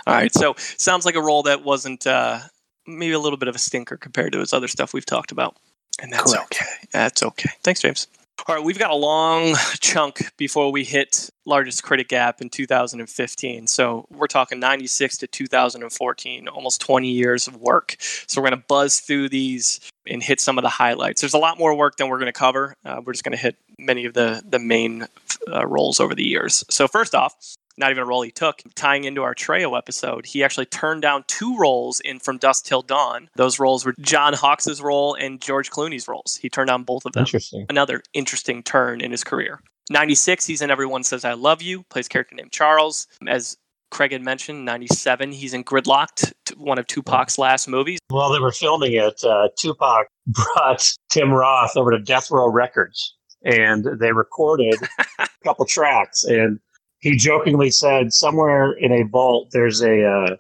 All right, so sounds like a role that wasn't uh, maybe a little bit of a stinker compared to his other stuff we've talked about, and that's Correct. okay. That's okay. Thanks, James. All right, we've got a long chunk before we hit largest critic gap in 2015. So we're talking 96 to 2014, almost 20 years of work. So we're going to buzz through these and hit some of the highlights. There's a lot more work than we're going to cover. Uh, we're just going to hit many of the the main uh, roles over the years. So first off, not even a role he took. Tying into our Trejo episode, he actually turned down two roles in From Dusk Till Dawn. Those roles were John Hawkes' role and George Clooney's roles. He turned down both of them. Interesting. Another interesting turn in his career. 96, he's in Everyone Says I Love You, plays a character named Charles. As Craig had mentioned, 97, he's in Gridlock'd, one of Tupac's last movies. While they were filming it, uh, Tupac brought Tim Roth over to Death Row Records, and they recorded a couple tracks. And he jokingly said, "Somewhere in a vault, there's a uh,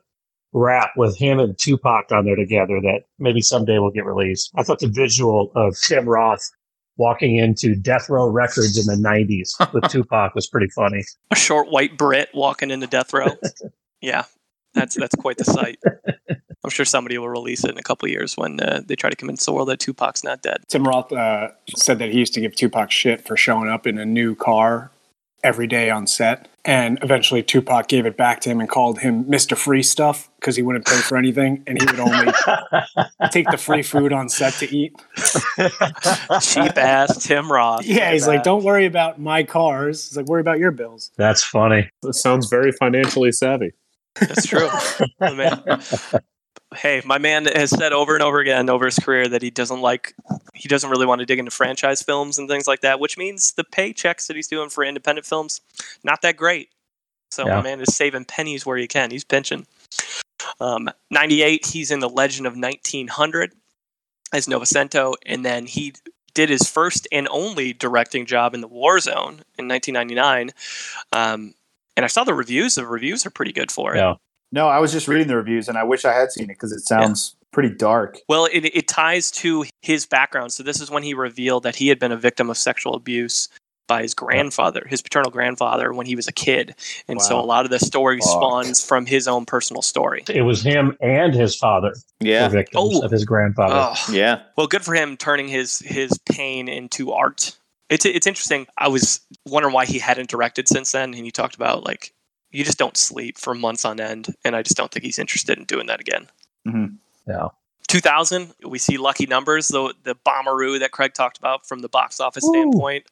rap with him and Tupac on there together that maybe someday will get released." I thought the visual of Tim Roth walking into Death Row Records in the '90s with Tupac was pretty funny. A short white Brit walking into death row. yeah, that's that's quite the sight. I'm sure somebody will release it in a couple of years when uh, they try to convince the world that Tupac's not dead. Tim Roth uh, said that he used to give Tupac shit for showing up in a new car every day on set. And eventually Tupac gave it back to him and called him Mr. Free Stuff because he wouldn't pay for anything and he would only take the free food on set to eat. Cheap ass Tim Roth. Yeah, he's like, don't worry about my cars. He's like, worry about your bills. That's funny. That sounds very financially savvy. That's true. Hey, my man has said over and over again over his career that he doesn't like, he doesn't really want to dig into franchise films and things like that, which means the paychecks that he's doing for independent films, not that great. So Yeah. my man is saving pennies where he can. He's pinching. Um, 98, he's in The Legend of 1900 as Novecento, and then he did his first and only directing job in The War Zone in 1999. Um, and I saw the reviews. The reviews are pretty good for it. Yeah. No, I was just reading the reviews, and I wish I had seen it because it sounds pretty dark. Well, it, it ties to his background. So this is when he revealed that he had been a victim of sexual abuse by his grandfather, his paternal grandfather, when he was a kid. And so a lot of the story Fuck. spawns from his own personal story. It was him and his father were Yeah. victims Oh. of his grandfather. Oh, Yeah. well, good for him turning his his pain into art. It's it's interesting. I was wondering why he hadn't directed since then, and he talked about like you just don't sleep for months on end, and I just don't think he's interested in doing that again. Yeah. 2000, we see lucky numbers, the the bomberoo that Craig talked about from the box office standpoint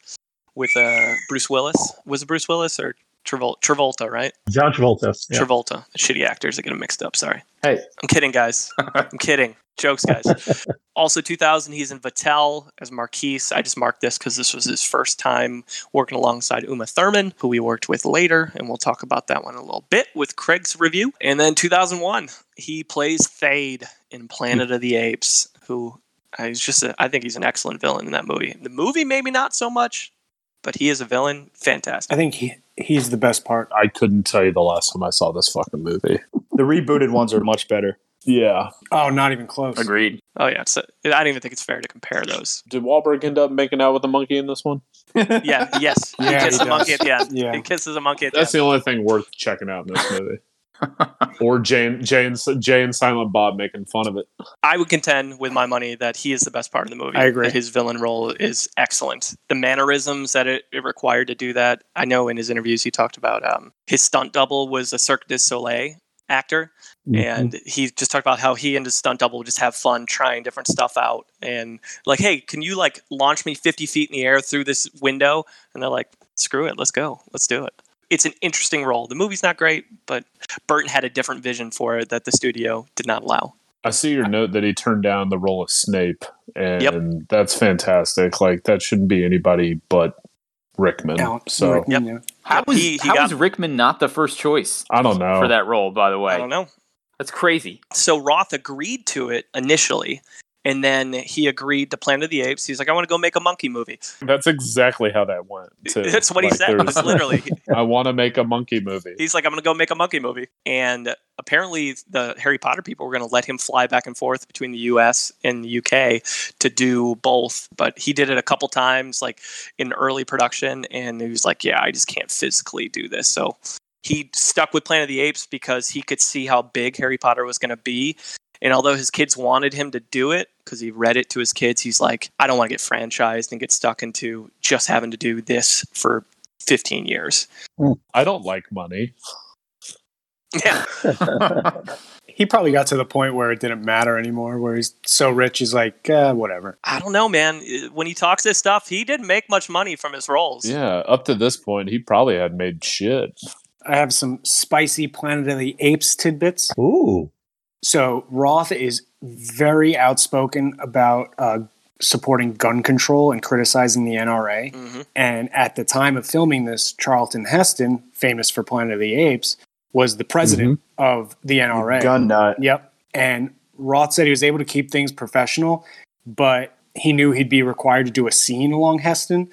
with uh, Bruce Willis. Was it Bruce Willis or Travol- Travolta, right? John Travolta. Yeah. Travolta. Shitty actors. I get them mixed up. Sorry. Hey. I'm kidding, guys. I'm kidding. Jokes, guys. also, 2000, he's in Vatel as Marquise. I just marked this because this was his first time working alongside Uma Thurman, who we worked with later, and we'll talk about that one in a little bit with Craig's review. And then 2001, he plays Thade in Planet of the Apes, who uh, he's just, a, I think he's an excellent villain in that movie. The movie, maybe not so much, but he is a villain. Fantastic. I think he, he's the best part. I couldn't tell you the last time I saw this fucking movie. The rebooted ones are much better. Yeah. Oh, not even close. Agreed. Oh, yeah. It's a, I don't even think it's fair to compare those. Did Wahlberg end up making out with the monkey in this one? Yeah, yes. Yeah, he kisses he a monkey at the end. Yeah. He kisses a monkey at the That's end. the only thing worth checking out in this movie. or Jane, Jane, Jay and Silent Bob making fun of it. I would contend with my money that he is the best part of the movie. I agree. That his villain role is excellent. The mannerisms that it, it required to do that. I know in his interviews he talked about um, his stunt double was a Cirque du Soleil actor. Mm-hmm. And he just talked about how he and his stunt double would just have fun trying different stuff out. And like, hey, can you like launch me 50 feet in the air through this window? And they're like, screw it, let's go, let's do it. It's an interesting role. The movie's not great, but Burton had a different vision for it that the studio did not allow. I see your note that he turned down the role of Snape, and Yep. that's fantastic. Like that shouldn't be anybody but Rickman. Alan so Rickman, yeah. How was he- he how got- was Rickman not the first choice I don't know. for that role? By the way, I don't know. That's crazy. so Roth agreed to it initially, and then he agreed to Planet of the Apes. He's like, I want to go make a monkey movie. That's exactly how that went. too. That's what he said. there's- Literally, I want to make a monkey movie. he's like, I'm going to go make a monkey movie. And apparently, the Harry Potter people were going to let him fly back and forth between the U.S. and the U.K. to do both. But he did it a couple times, like in early production, and he was like, Yeah, I just can't physically do this. So he stuck with Planet of the Apes because he could see how big Harry Potter was going to be. And although his kids wanted him to do it because he read it to his kids, he's like, I don't want to get franchised and get stuck into just having to do this for 15 years. I don't like money. Yeah. He probably got to the point where it didn't matter anymore, where he's so rich, he's like, uh, whatever. I don't know, man. When he talks this stuff, he didn't make much money from his roles. Yeah, up to this point, he probably had made shit. I have some spicy Planet of the Apes tidbits. Ooh. So Roth is very outspoken about uh, supporting gun control and criticizing the NRA. hmm And at the time of filming this, Charlton Heston, famous for Planet of the Apes, was the president of the NRA. Gun nut. Yep. And Roth said he was able to keep things professional, but he knew he'd be required to do a scene along Heston.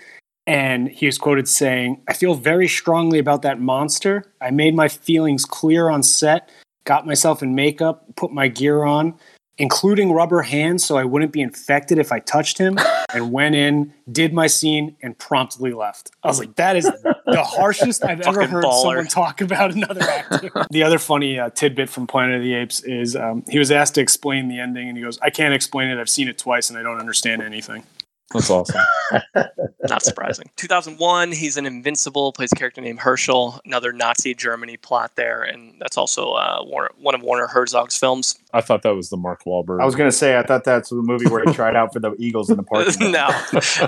And he was quoted saying, I feel very strongly about that monster. I made my feelings clear on set, got myself in makeup, put my gear on, including rubber hands so I wouldn't be infected if I touched him, and went in, did my scene, and promptly left. I was like, that is the harshest I've ever heard baller. someone talk about another actor. the other funny uh, tidbit from Planet of the Apes is um, he was asked to explain the ending, and he goes, I can't explain it. I've seen it twice, and I don't understand anything. That's awesome. Not surprising. 2001, he's an Invincible, plays a character named Herschel, another Nazi Germany plot there, and that's also uh, Werner, one of Werner Herzog's films. I thought that was the Mark Wahlberg. I was gonna say I thought that's the movie where he tried out for the Eagles in the park. no,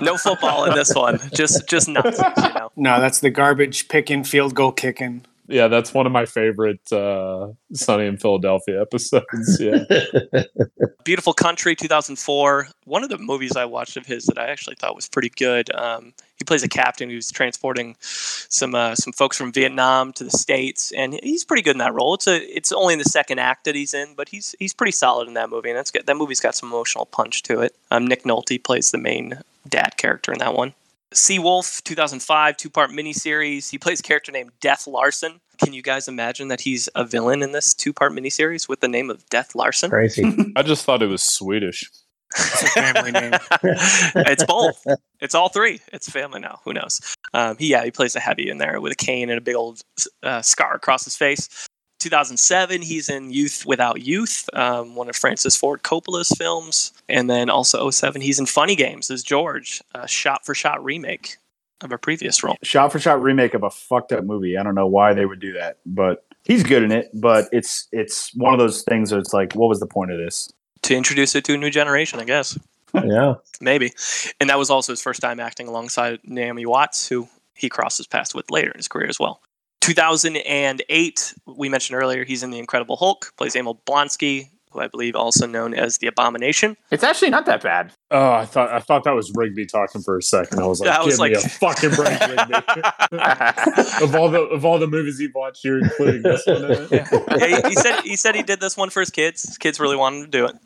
no football in this one. Just just Nazis, you know. No, that's the garbage picking, field goal kicking. Yeah, that's one of my favorite uh, Sunny in Philadelphia episodes. Yeah, Beautiful Country, 2004. One of the movies I watched of his that I actually thought was pretty good. Um, he plays a captain who's transporting some uh, some folks from Vietnam to the states, and he's pretty good in that role. It's a it's only in the second act that he's in, but he's he's pretty solid in that movie, and that's good. That movie's got some emotional punch to it. Um, Nick Nolte plays the main dad character in that one. Seawolf, 2005, two part miniseries. He plays a character named Death Larsen. Can you guys imagine that he's a villain in this two part miniseries with the name of Death Larsen? Crazy. I just thought it was Swedish. It's a family name. it's both. It's all three. It's family now. Who knows? Um, he yeah, he plays a heavy in there with a cane and a big old uh, scar across his face. 2007, he's in Youth Without Youth, um, one of Francis Ford Coppola's films, and then also 07, he's in Funny Games as George, a shot-for-shot remake of a previous role. Shot for shot remake of a fucked up movie. I don't know why they would do that, but he's good in it. But it's it's one of those things where it's like, what was the point of this? To introduce it to a new generation, I guess. yeah. Maybe. And that was also his first time acting alongside Naomi Watts, who he crosses paths with later in his career as well. 2008, we mentioned earlier, he's in The Incredible Hulk, plays Emil Blonsky, who I believe also known as the Abomination. It's actually not that bad. Oh, I thought I thought that was Rigby talking for a second. I was like, Yeah, I "Give was me like- a fucking break, Rigby." of all the of all the movies you've watched, you're including this one. In it? Yeah, he, he said he said he did this one for his kids. His kids really wanted to do it.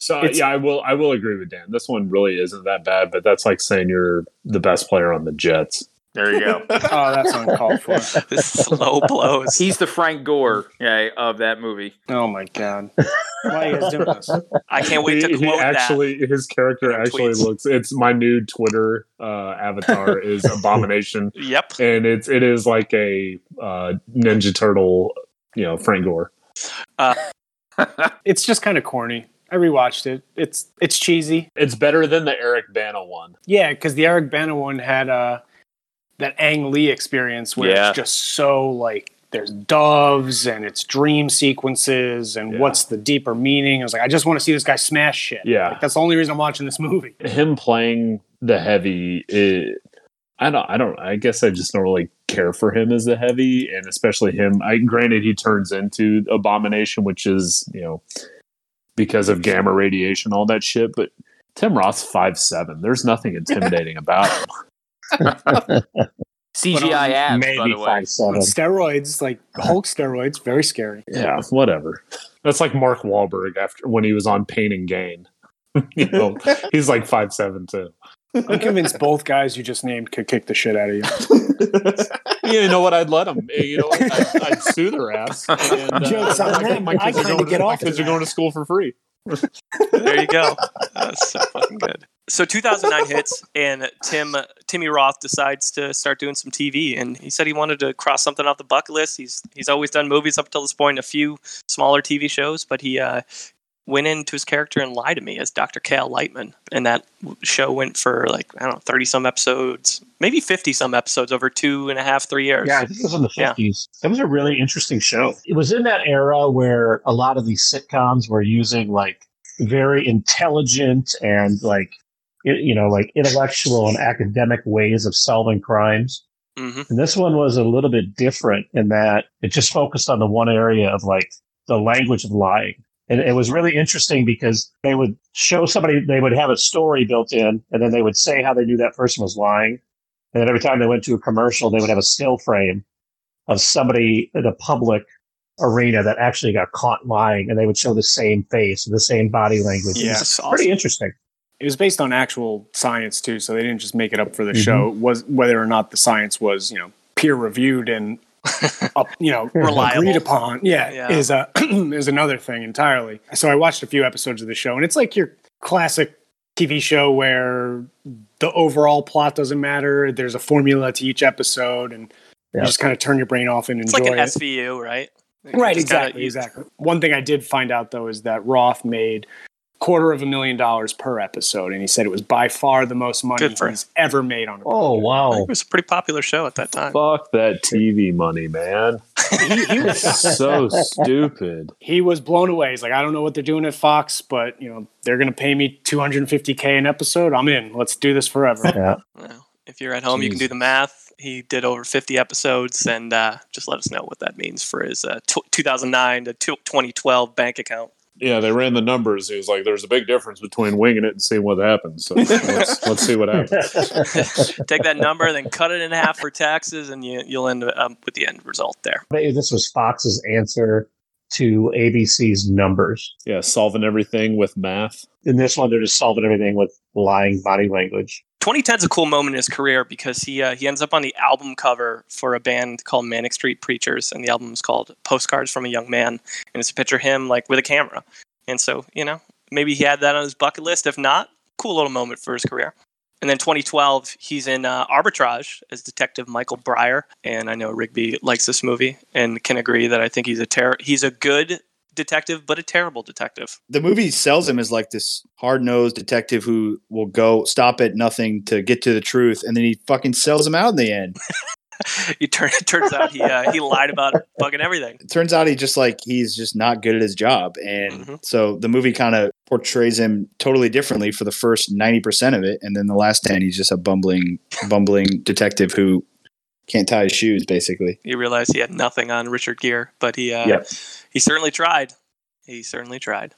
So It's- yeah, I will I will agree with Dan. This one really isn't that bad, but that's like saying you're the best player on the Jets. There you go. Oh, that's uncalled for. Slow blows. He's the Frank Gore yeah, of that movie. Oh my god. Why are you doing this? I can't wait to he, he quote actually his character actually tweets. looks it's my new Twitter uh, avatar is Abomination. Yep. And it's it is like a uh, Ninja Turtle, you know, Frank Gore. It's just kind of corny. I rewatched it. It's it's cheesy. It's better than the Eric Bana one. Yeah, because the Eric Bana one had uh that Ang Lee experience where Yeah. it's just so like there's doves and it's dream sequences and Yeah. what's the deeper meaning. I was like, I just want to see this guy smash shit. Yeah. Like, that's the only reason I'm watching this movie. Him playing the heavy, it, I don't, I don't, I guess I just don't really care for him as the heavy, and especially him. I granted he turns into Abomination, which is you know because of gamma radiation, all that shit, but. Tim Roth's five seven. There's nothing intimidating about him. CGI abs, by Maybe the way. five But seven. steroids, like Hulk steroids, very scary. Yeah, whatever. That's like Mark Wahlberg after when he was on Pain and Gain. you know, he's like five seven too. I'm convinced both guys you just named could kick the shit out of you. Yeah, you know what? I'd let them. You know. I'd, I'd sue their ass. And, uh, Joke's on them. My I kids, are kinda going, get my off kids of are going to school for free. There you go. That's so fucking good. So 2009 hits, and Tim Timmy Roth decides to start doing some TV, and he said he wanted to cross something off the bucket list. He's he's always done movies up until this point, a few smaller TV shows, but he uh, went into his character and Lie to Me as Dr. Cal Lightman, and that show went for like I don't know 30 some episodes, maybe 50 some episodes over two and a half, three years. Yeah, I think it was in the Yeah. fifties. It was a really interesting show. It was in that era where a lot of these sitcoms were using like very intelligent and like you know like intellectual and academic ways of solving crimes. hmm And this one was a little bit different in that it just focused on the one area of like the language of lying. And it was really interesting because they would show somebody, they would have a story built in, and then they would say how they knew that person was lying. And then every time they went to a commercial, they would have a still frame of somebody in a public arena that actually got caught lying, and they would show the same face, the same body language. Was Yes, pretty interesting. It was based on actual science too, so they didn't just make it up for the Mhm. show. It was whether or not the science was, you know, peer reviewed and up, you know, Reliable. agreed upon. Yeah, Yeah. is a is another thing entirely. So I watched a few episodes of the show, and it's like your classic TV show where the overall plot doesn't matter. There's a formula to each episode, and Yeah. you just kind of turn your brain off and It's enjoy like an it. SVU, right? You Right, just gotta- exactly, exactly. One thing I did find out though is that Roth made quarter of a million dollars per episode, and he said it was by far the most money Good for he's ever made on a Oh wow! It was a pretty popular show at that time. Fuck that TV money, man. he, he was so stupid. he was blown away. He's like, I don't know what they're doing at Fox, but you know they're going to pay me 250k an episode. I'm in. Let's do this forever. Yeah. Well, if you're at home, you can do the math. He did over 50 episodes, and uh, just let us know what that means for his uh, tw 2009 to tw 2012 bank account. Yeah, they ran the numbers. He was like, "There's a big difference between winging it and seeing what happens." So let's, let's see what happens. Take that number, and then cut it in half for taxes, and you, you'll end up um, with the end result there. Maybe this was Fox's answer to ABC's numbers. Yeah, solving everything with math. In this one, they're just solving everything with lying body language. 2010 is a cool moment in his career because he uh, he ends up on the album cover for a band called Manic Street Preachers, and the album is called Postcards from a Young Man, and it's a picture of him like with a camera. And so, you know, maybe he had that on his bucket list. If not, cool little moment for his career. And then 2012, he's in uh, Arbitrage as Detective Michael Bryer, and I know Rigby likes this movie and can agree that I think he's a ter- he's a good detective, but a terrible detective. the movie sells him as like this hard nosed detective who will go stop at nothing to get to the truth, and then he fucking sells him out in the end. It, turn, it turns out he uh, he lied about fucking everything. It turns out he just like he's just not good at his job, and Mhm. so the movie kind of portrays him totally differently for the first ninety percent of it, and then the last ten, he's just a bumbling, bumbling detective who can't tie his shoes, basically. he realized he had nothing on Richard Gere, but he uh, Yep. He certainly tried. He certainly tried.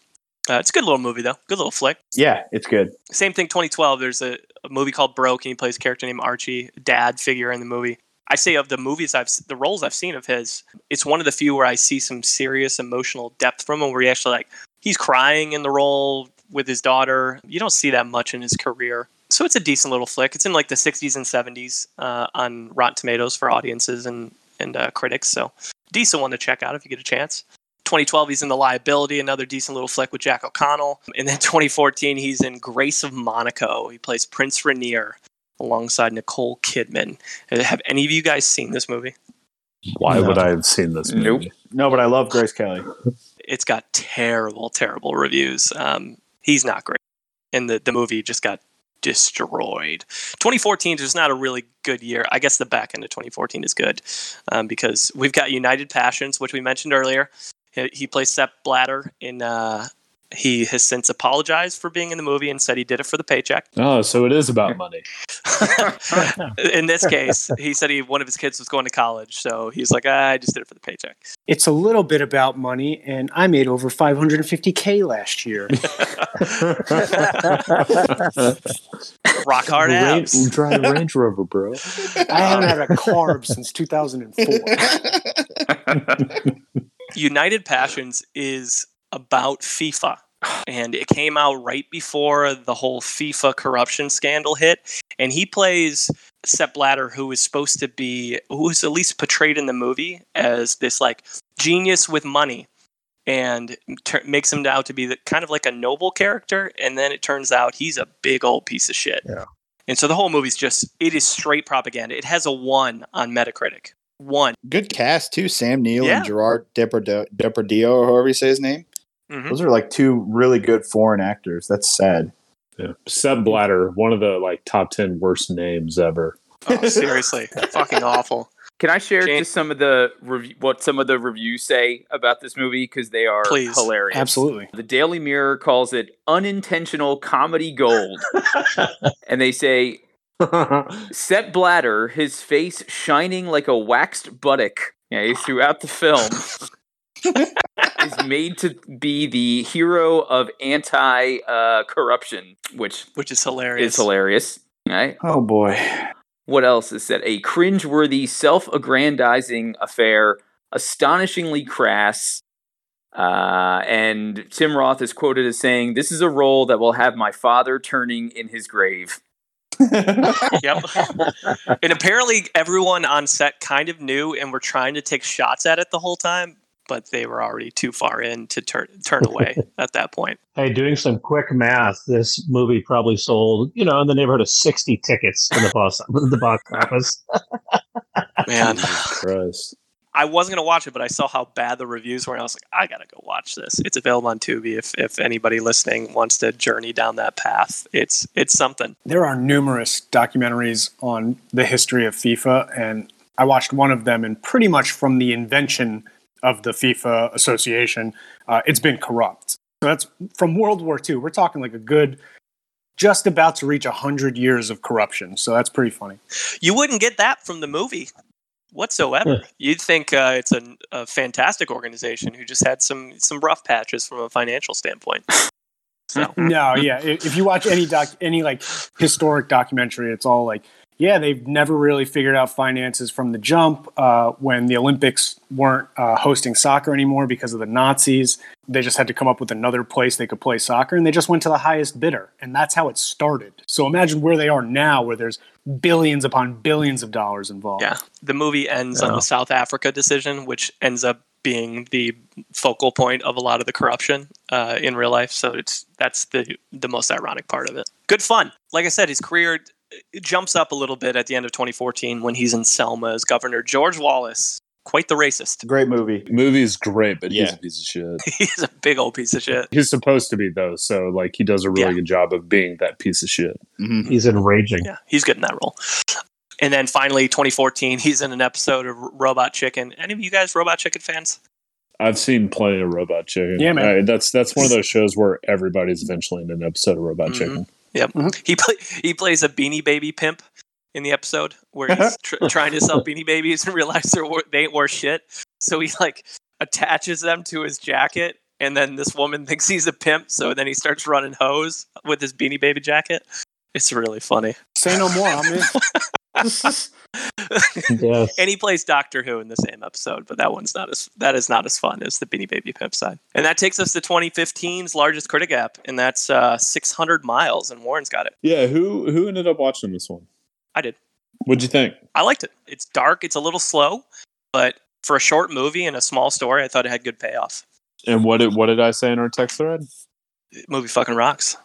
Uh, it's a good little movie though. Good little flick. Yeah, it's good. Same thing. 2012. There's a, a movie called Broke, and he plays a character named Archie, dad figure in the movie. I say of the movies I've the roles I've seen of his, it's one of the few where I see some serious emotional depth from him, where he actually like he's crying in the role with his daughter. You don't see that much in his career. So it's a decent little flick. It's in like the 60s and 70s uh, on Rotten Tomatoes for audiences and and uh, critics. So decent one to check out if you get a chance. 2012, he's in The Liability, another decent little flick with Jack O'Connell. And then 2014, he's in Grace of Monaco. He plays Prince Rainier alongside Nicole Kidman. Uh, Have any of you guys seen this movie? Why No. would I have seen this movie? Nope. No, but I love Grace Kelly. It's got terrible, terrible reviews. Um, he's not great. And the, the movie just got destroyed. 2014 is not a really good year. I guess the back end of 2014 is good um, because we've got United Passions, which we mentioned earlier. He, he plays Sepp Blatter in. Uh, he has since apologized for being in the movie and said he did it for the paycheck. Oh, so it is about money. in this case, he said he one of his kids was going to college, so he's like, ah, I just did it for the paycheck. It's a little bit about money, and I made over 550k last year. Rock hard Range, abs. drive a Range Rover, bro. I haven't had a carb since 2004. United Passions is about FIFA. And it came out right before the whole FIFA corruption scandal hit. And he plays Sepp Blatter, who is supposed to be, who is at least portrayed in the movie as this like genius with money. And ter- makes him out to be the, kind of like a noble character. And then it turns out he's a big old piece of shit. Yeah. And so the whole movie's just, it is straight propaganda. It has a one on Metacritic. One. Good cast too. Sam Neill Yeah. and Gerard Depardieu, Depardieu, or however you say his name. Mhm. Those are like two really good foreign actors. That's sad. Yeah. Sepp Blatter, one of the like top ten worst names ever. Oh, seriously. Fucking awful. Can I share Jane- just some of the rev- what some of the reviews say about this movie because they are Please. hilarious. Absolutely. The Daily Mirror calls it unintentional comedy gold, and they say Sepp Blatter, his face shining like a waxed buttock okay, throughout the film, is made to be the hero of anti uh, corruption, which Which is hilarious. is hilarious. Right? Oh boy. What else is said? A cringeworthy, self aggrandizing affair, astonishingly crass. Uh, and Tim Roth is quoted as saying, This is a role that will have my father turning in his grave. Yep. and apparently everyone on set kind of knew and were trying to take shots at it the whole time, but they were already too far in to turn turn away at that point. Hey, doing some quick math, this movie probably sold, you know, in the neighborhood of 60 tickets in the box, the box office. Man, Christ. I wasn't gonna watch it, but I saw how bad the reviews were, and I was like, I gotta go watch this. It's available on Tubi if if anybody listening wants to journey down that path. It's it's something. There are numerous documentaries on the history of FIFA, and I watched one of them, and pretty much from the invention of the FIFA Association, uh, it's been corrupt. So that's from World War II. We're talking like a good, just about to reach 100 years of corruption. So that's pretty funny. You wouldn't get that from the movie whatsoever. You'd think uh, it's a, a fantastic organization who just had some some rough patches from a financial standpoint. So No, yeah. If you watch any doc, any like historic documentary, it's all like, yeah, they've never really figured out finances from the jump. Uh, when the Olympics weren't uh, hosting soccer anymore because of the Nazis, they just had to come up with another place they could play soccer, and they just went to the highest bidder, and that's how it started. So imagine where they are now, where there's billions upon billions of dollars involved. yeah, the movie ends on the South Africa decision, which ends up being the focal point of a lot of the corruption uh, in real life. So it's that's the the most ironic part of it. Good fun. Like I said, his career it jumps up a little bit at the end of 2014 when he's in Selma as governor. George Wallace, quite the racist. Great movie. Movie's great, but he's a piece of shit. He's a big old piece of shit. He's supposed to be though, so like he does a really Yeah. good job of being that piece of shit. Mhm. He's enraging. Yeah, he's good in that role. And then finally, 2014, he's in an episode of Robot Chicken. Any of you guys Robot Chicken fans? I've seen plenty of Robot Chicken. Yeah, man. That's that's one of those shows where everybody's eventually in an episode of Robot Mhm. Chicken. Yep. Mm-hmm. He play, he plays a Beanie Baby pimp in the episode where he's tr- trying to sell Beanie Babies and realizes they're, wor- they ain't worth shit. So he like attaches them to his jacket, and then this woman thinks he's a pimp. So then he starts running hose with his Beanie Baby jacket. It's really funny. Say no more. I'm in. Yes. and he plays Doctor Who in the same episode, but that one's not as that is not as fun as the Beanie Baby Pimp side. And that takes us to 2015's largest critic app, and that's uh, 600 miles. And Warren's got it. Yeah, who who ended up watching this one? I did. What'd you think? I liked it. It's dark. It's a little slow, but for a short movie and a small story, I thought it had good payoff. And what did what did I say in our text thread? Movie fucking rocks.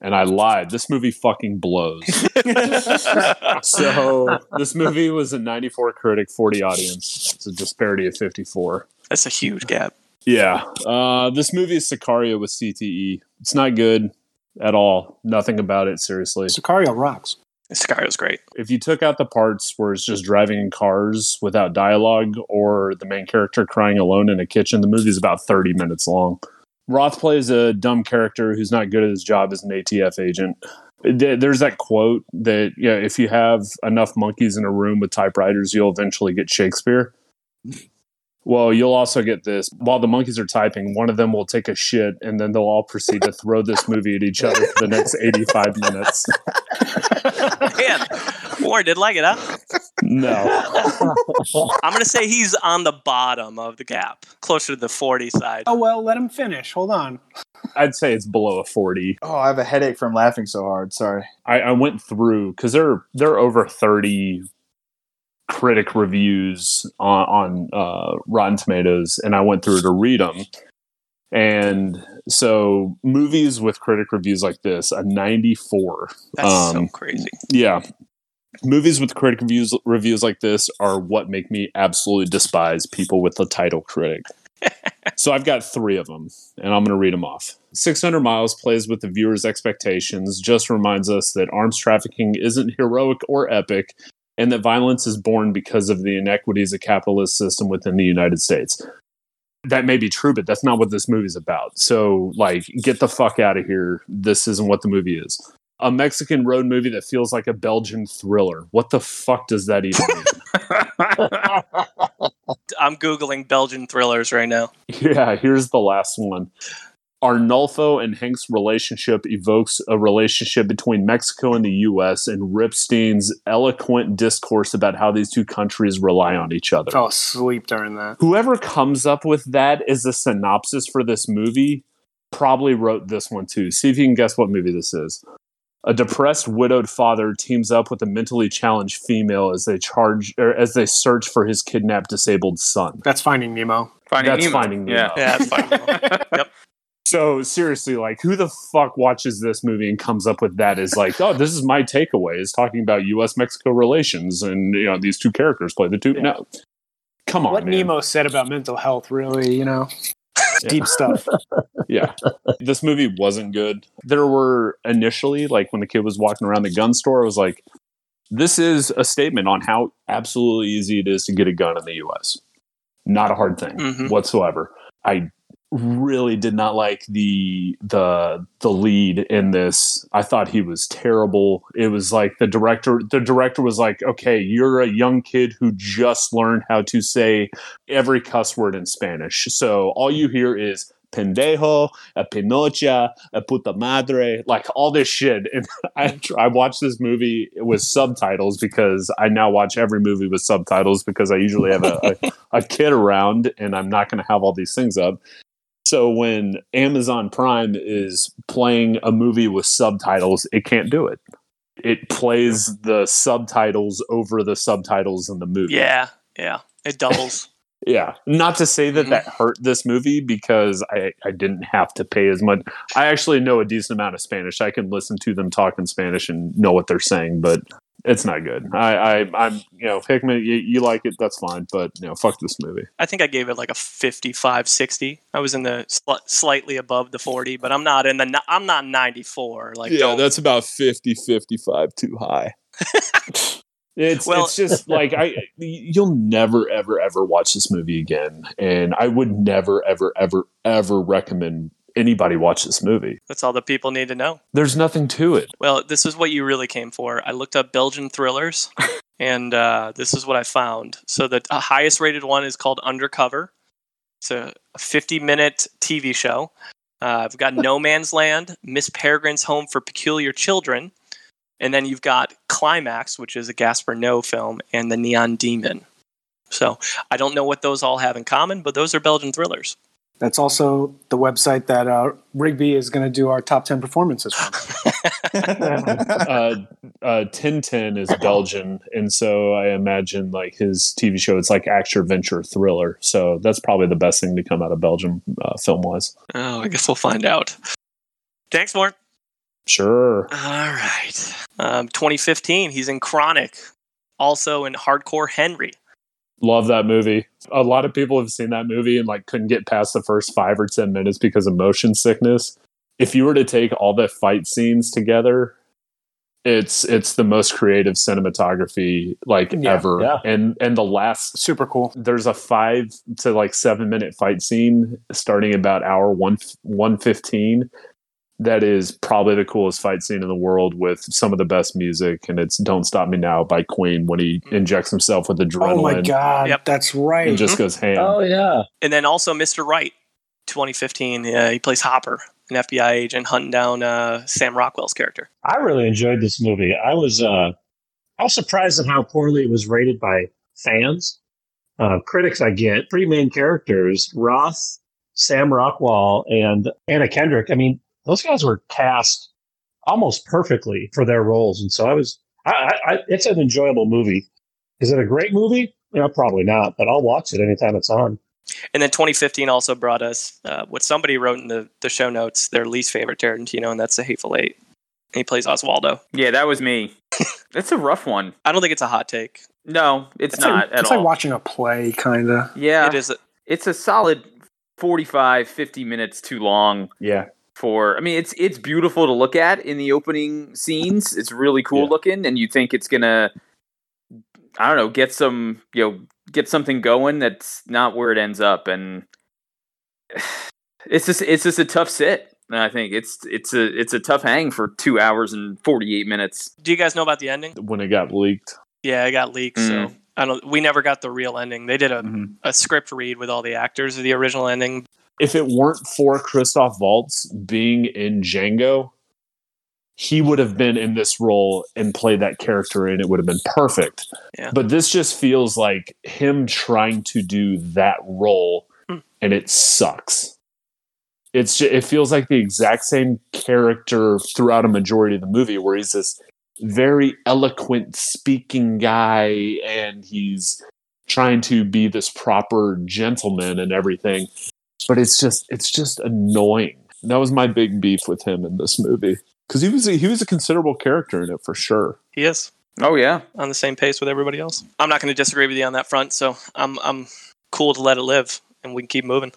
And I lied. This movie fucking blows. so this movie was a 94 critic, 40 audience. It's a disparity of 54. That's a huge gap. Yeah. Uh, this movie is Sicario with CTE. It's not good at all. Nothing about it, seriously. Sicario rocks. Sicario's great. If you took out the parts where it's just driving in cars without dialogue or the main character crying alone in a kitchen, the movie's about 30 minutes long. Roth plays a dumb character who's not good at his job as an ATF agent. There's that quote that yeah, if you have enough monkeys in a room with typewriters, you'll eventually get Shakespeare. Well, you'll also get this. While the monkeys are typing, one of them will take a shit, and then they'll all proceed to throw this movie at each other for the next 85 minutes. Man, Warren did like it, huh? No. I'm gonna say he's on the bottom of the gap, closer to the 40 side. Oh well, let him finish. Hold on. I'd say it's below a 40. Oh, I have a headache from laughing so hard. Sorry. I, I went through because they're, they're over 30 critic reviews on, on uh, Rotten Tomatoes, and I went through to read them. And so, movies with critic reviews like this, a 94. That's so Um, crazy. Yeah. Movies with critic reviews reviews like this are what make me absolutely despise people with the title critic. so I've got three of them, and I'm going to read them off. 600 Miles plays with the viewer's expectations, just reminds us that arms trafficking isn't heroic or epic, and that violence is born because of the inequities of capitalist system within the United States. That may be true, but that's not what this movie's about. So, like, get the fuck out of here. This isn't what the movie is a Mexican road movie that feels like a Belgian thriller. What the fuck does that even mean? I'm googling Belgian thrillers right now. yeah, here's the last one. Arnulfo and Hank's relationship evokes a relationship between Mexico and the US and Ripstein's eloquent discourse about how these two countries rely on each other. Fell asleep during that. Whoever comes up with that as a synopsis for this movie probably wrote this one too. See if you can guess what movie this is. A depressed widowed father teams up with a mentally challenged female as they charge or as they search for his kidnapped disabled son. That's Finding Nemo. Finding That's Nemo. Finding Nemo. Yeah. Yeah, that's fine. So seriously, like who the fuck watches this movie and comes up with that is like, oh, this is my takeaway is talking about US Mexico relations and you know, these two characters play the two Yeah. no. Come on, what man. Nemo said about mental health, really, you know, deep stuff. yeah. This movie wasn't good. There were initially, like when the kid was walking around the gun store, I was like, this is a statement on how absolutely easy it is to get a gun in the US. Not a hard thing Mhm. whatsoever. I really did not like the the the lead in this. I thought he was terrible. It was like the director the director was like, "Okay, you're a young kid who just learned how to say every cuss word in Spanish. So all you hear is pendejo, a pinocha, a puta madre, like all this shit. And I, mm-hmm. I watched this movie with subtitles because I now watch every movie with subtitles because I usually have a, a, a kid around and I'm not going to have all these things up. So when Amazon Prime is playing a movie with subtitles, it can't do it. It plays the subtitles over the subtitles in the movie. yeah, yeah. It doubles. Yeah. Not to say that that mm-hmm. hurt this movie because I, I didn't have to pay as much. I actually know a decent amount of Spanish. I can listen to them talk in Spanish and know what they're saying, but it's not good. I, I I'm you know, Hickman, you, you like it, that's fine, but you know, fuck this movie. I think I gave it like a 55, 60. I was in the sli- slightly above the 40, but I'm not in the. I'm not 94. Like, don't- that's about 50, 55 too high. It's Well- it's just like I you'll never ever ever watch this movie again, and I would never ever ever ever recommend anybody watch this movie. that's all the people need to know. There's nothing to it. Well, this is what you really came for. I looked up Belgian thrillers, and uh, this is what I found. So the uh, highest rated one is called Undercover. It's a 50 minute TV show. Uh, I've got No Man's Land, Miss Peregrine's Home for Peculiar Children, and then you've got Climax, which is a Gaspar Noé film, and The Neon Demon. So I don't know what those all have in common, but those are Belgian thrillers. That's also the website that uh, Rigby is going to do our top 10 performances from. uh, uh, Tintin is Belgian, and so I imagine like his TV show, it's like action adventure thriller. So that's probably the best thing to come out of Belgium uh, film wise. Oh, I guess we'll find out. Thanks, Mort. Sure. All right. Um, 2015, he's in Chronic, also in Hardcore Henry. Love that movie. A lot of people have seen that movie and like couldn't get past the first five or ten minutes because of motion sickness. If you were to take all the fight scenes together, it's it's the most creative cinematography like Yeah, ever. yeah. And and the last Super cool. there's a five to like seven minute fight scene starting about hour one one fifteen. That is probably the coolest fight scene in the world with some of the best music, and it's "Don't Stop Me Now" by Queen when he injects himself with adrenaline Oh my God. Yep. That's right. and just goes ham. Oh yeah. And then also Mr. Right, 2015. Uh, he plays Hopper, an FBI agent hunting down uh, Sam Rockwell's character. I really enjoyed this movie. I was uh I was surprised at how poorly it was rated by fans. Uh, critics I get, three main characters, Roth, Sam Rockwell, and Anna Kendrick. I mean, those guys were cast almost perfectly for their roles. And so I was I, I, I it's an enjoyable movie. Is it a great movie? You know, probably not, but I'll watch it anytime it's on. And then 2015 also brought us uh, what somebody wrote in the, the show notes, their least favorite Tarantino, and that's The Hateful Eight. And he plays Oswaldo. Yeah, that was me. That's a rough one. I don't think it's a hot take. No, it's, It's, not like, at it's all. like watching a play, kind of. yeah, It is. A, it's a solid 45, 50 minutes too long Yeah, for I mean it's it's beautiful to look at in the opening scenes. It's really cool Yeah. looking and you think it's going to I don't know, get some, you know, get something going that's not where it ends up and it's just it's just a tough sit. I think it's it's a it's a tough hang for 2 hours and 48 minutes. do you guys know about the ending? when it got leaked. Yeah, it got leaked. So I don't. We never got the real ending. They did a, Mhm. a script read with all the actors of the original ending. If it weren't for Christoph Waltz being in Django, he would have been in this role and played that character, and it would have been perfect. Yeah. But this just feels like him trying to do that role, Hmm. and it sucks. it's ju- it feels like the exact same character throughout a majority of the movie, where he's this very eloquent speaking guy, and he's trying to be this proper gentleman and everything. But it's just it's just annoying. That was my big beef with him in this movie because he was a, he was a considerable character in it for sure. He is Oh yeah. on the same pace with everybody else. I'm not going to disagree with you on that front, so I'm I'm cool to let it live, and we can keep moving.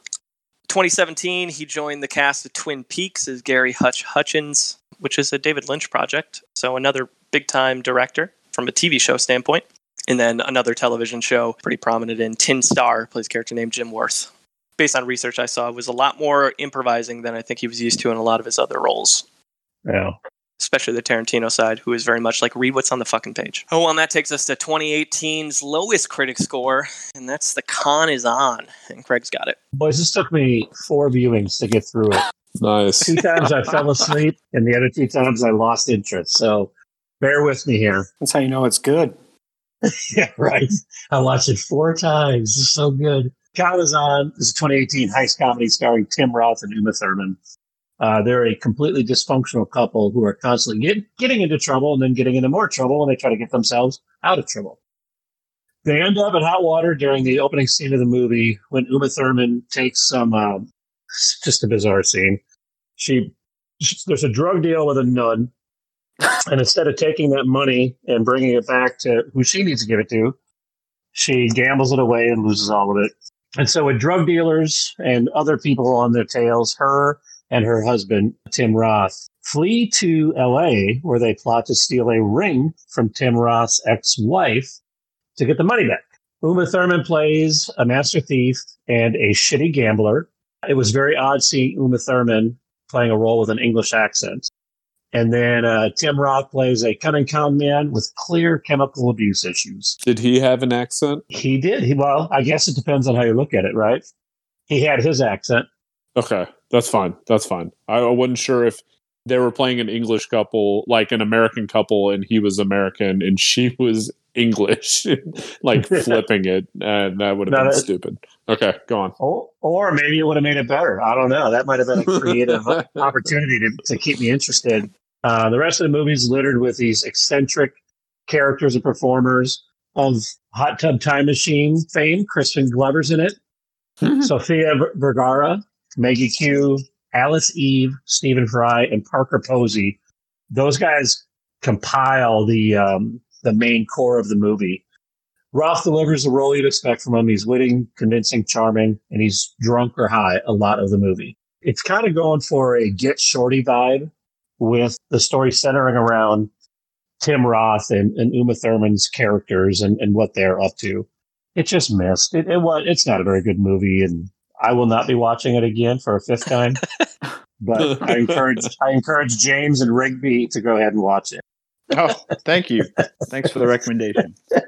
2017, he joined the cast of Twin Peaks as Gary Hutch Hutchins, which is a David Lynch project. So another big time director from a TV show standpoint. And then another television show, pretty prominent in Tin Star, plays a character named Jim Worth. Based on research I saw, was a lot more improvising than I think he was used to in a lot of his other roles Yeah. especially the Tarantino side, who is very much like read what's on the fucking page. Oh, well, and that takes us to 2018's lowest critic score, and that's The Con is On, and Craig's got it. Boys, this took me four viewings to get through it. Nice. Two times I fell asleep, and the other two times I lost interest. So bear with me here. That's how you know it's good. Yeah, right. I watched it four times. It's so good. Con is on. Is a 2018 heist comedy starring Tim Roth and Uma Thurman. Uh, they're a completely dysfunctional couple who are constantly get, getting into trouble and then getting into more trouble when they try to get themselves out of trouble. They end up in hot water during the opening scene of the movie when Uma Thurman takes some, it's just a bizarre scene. She, she, there's a drug deal with a nun, and instead of taking that money and bringing it back to who she needs to give it to, she gambles it away and loses all of it. And so, with drug dealers and other people on their tails, her and her husband, Tim Roth, flee to LA where they plot to steal a ring from Tim Roth's ex wife to get the money back. Uma Thurman plays a master thief and a shitty gambler. It was very odd seeing Uma Thurman playing a role with an English accent. And then uh, Tim Roth plays a cunning con man with clear chemical abuse issues. Did he have an accent? He did. He, well, I guess it depends on how you look at it, right? He had his accent. Okay, that's fine. That's fine. I wasn't sure if they were playing an English couple, like an American couple, and he was American and she was English, like flipping it, and that would have No, been stupid. Okay, go on. Or, or maybe it would have made it better. I don't know. That might have been a creative opportunity to, to keep me interested. Uh, the rest of the movie is littered with these eccentric characters and performers of Hot Tub Time Machine fame. Crispin Glover's in it. Sofia Vergara, Maggie Q, Alice Eve, Stephen Fry, and Parker Posey. Those guys compile the um, the main core of the movie. Roth delivers the role you'd expect from him. He's witty, convincing, charming, and he's drunk or high a lot of the movie. It's kind of going for a Get Shorty vibe with the story centering around Tim Roth and, and Uma Thurman's characters and, and what they're up to. It just missed. It, it was. It's not a very good movie, and I will not be watching it again for a fifth time. but I encourage I encourage James and Rigby to go ahead and watch it. Oh, thank you. Thanks for the recommendation.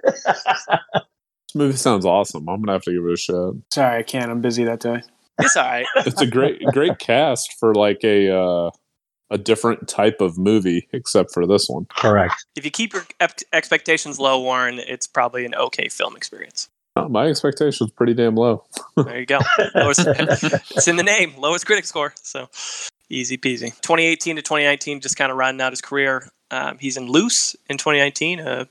This movie sounds awesome. I'm gonna have to give it a shot. Sorry, I can't. I'm busy that day. It's all right. It's a great, great cast for like a uh, a different type of movie, except for this one. Correct. if you keep your expectations low, Warren, it's probably an okay film experience. Oh, my expectations pretty damn low. There you go. Lowest, it's in the name, lowest critic score. So easy peasy. 2018 to 2019, just kind of rounding out his career. Um, he's in Loose in 2019. Uh,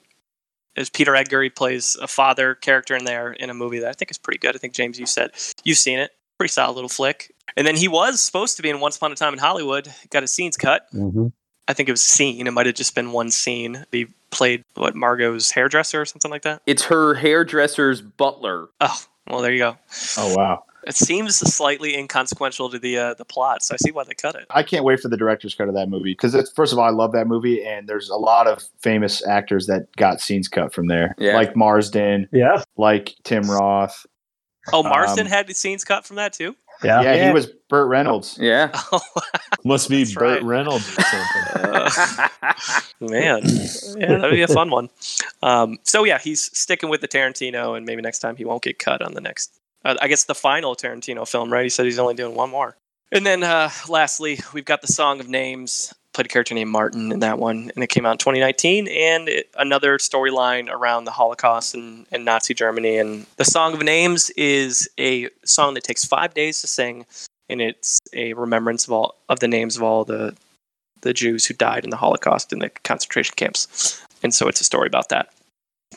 as Peter Edgar, he plays a father character in there in a movie that I think is pretty good. I think James, you said you've seen it. Pretty solid little flick. And then he was supposed to be in Once Upon a Time in Hollywood. Got his scenes cut. Mm-hmm. I think it was a scene. It might have just been one scene. He played what Margot's hairdresser or something like that. It's her hairdresser's butler. Oh, well, there you go. Oh wow. It seems slightly inconsequential to the uh, the plot, so I see why they cut it. I can't wait for the director's cut of that movie because first of all, I love that movie, and there's a lot of famous actors that got scenes cut from there, Yeah. like Marsden, Yeah. like Tim Roth. Oh, Marsden Um, had the scenes cut from that too. Yeah. Yeah, Yeah. he was Burt Reynolds. Yeah. Must be That's Burt right. Reynolds or something. uh, man, yeah, that'd be a fun one. Um, so yeah, he's sticking with the Tarantino, and maybe next time he won't get cut on the next. Uh, I guess the final Tarantino film, right? He said he's only doing one more. And then uh, lastly, we've got the Song of Names. Played a character named Martin in that one, and it came out in 2019. And it, another storyline around the Holocaust and, and Nazi Germany. And the Song of Names is a song that takes five days to sing. and it's a remembrance of all of the names of all the the Jews who died in the Holocaust in the concentration camps, and so it's a story about that.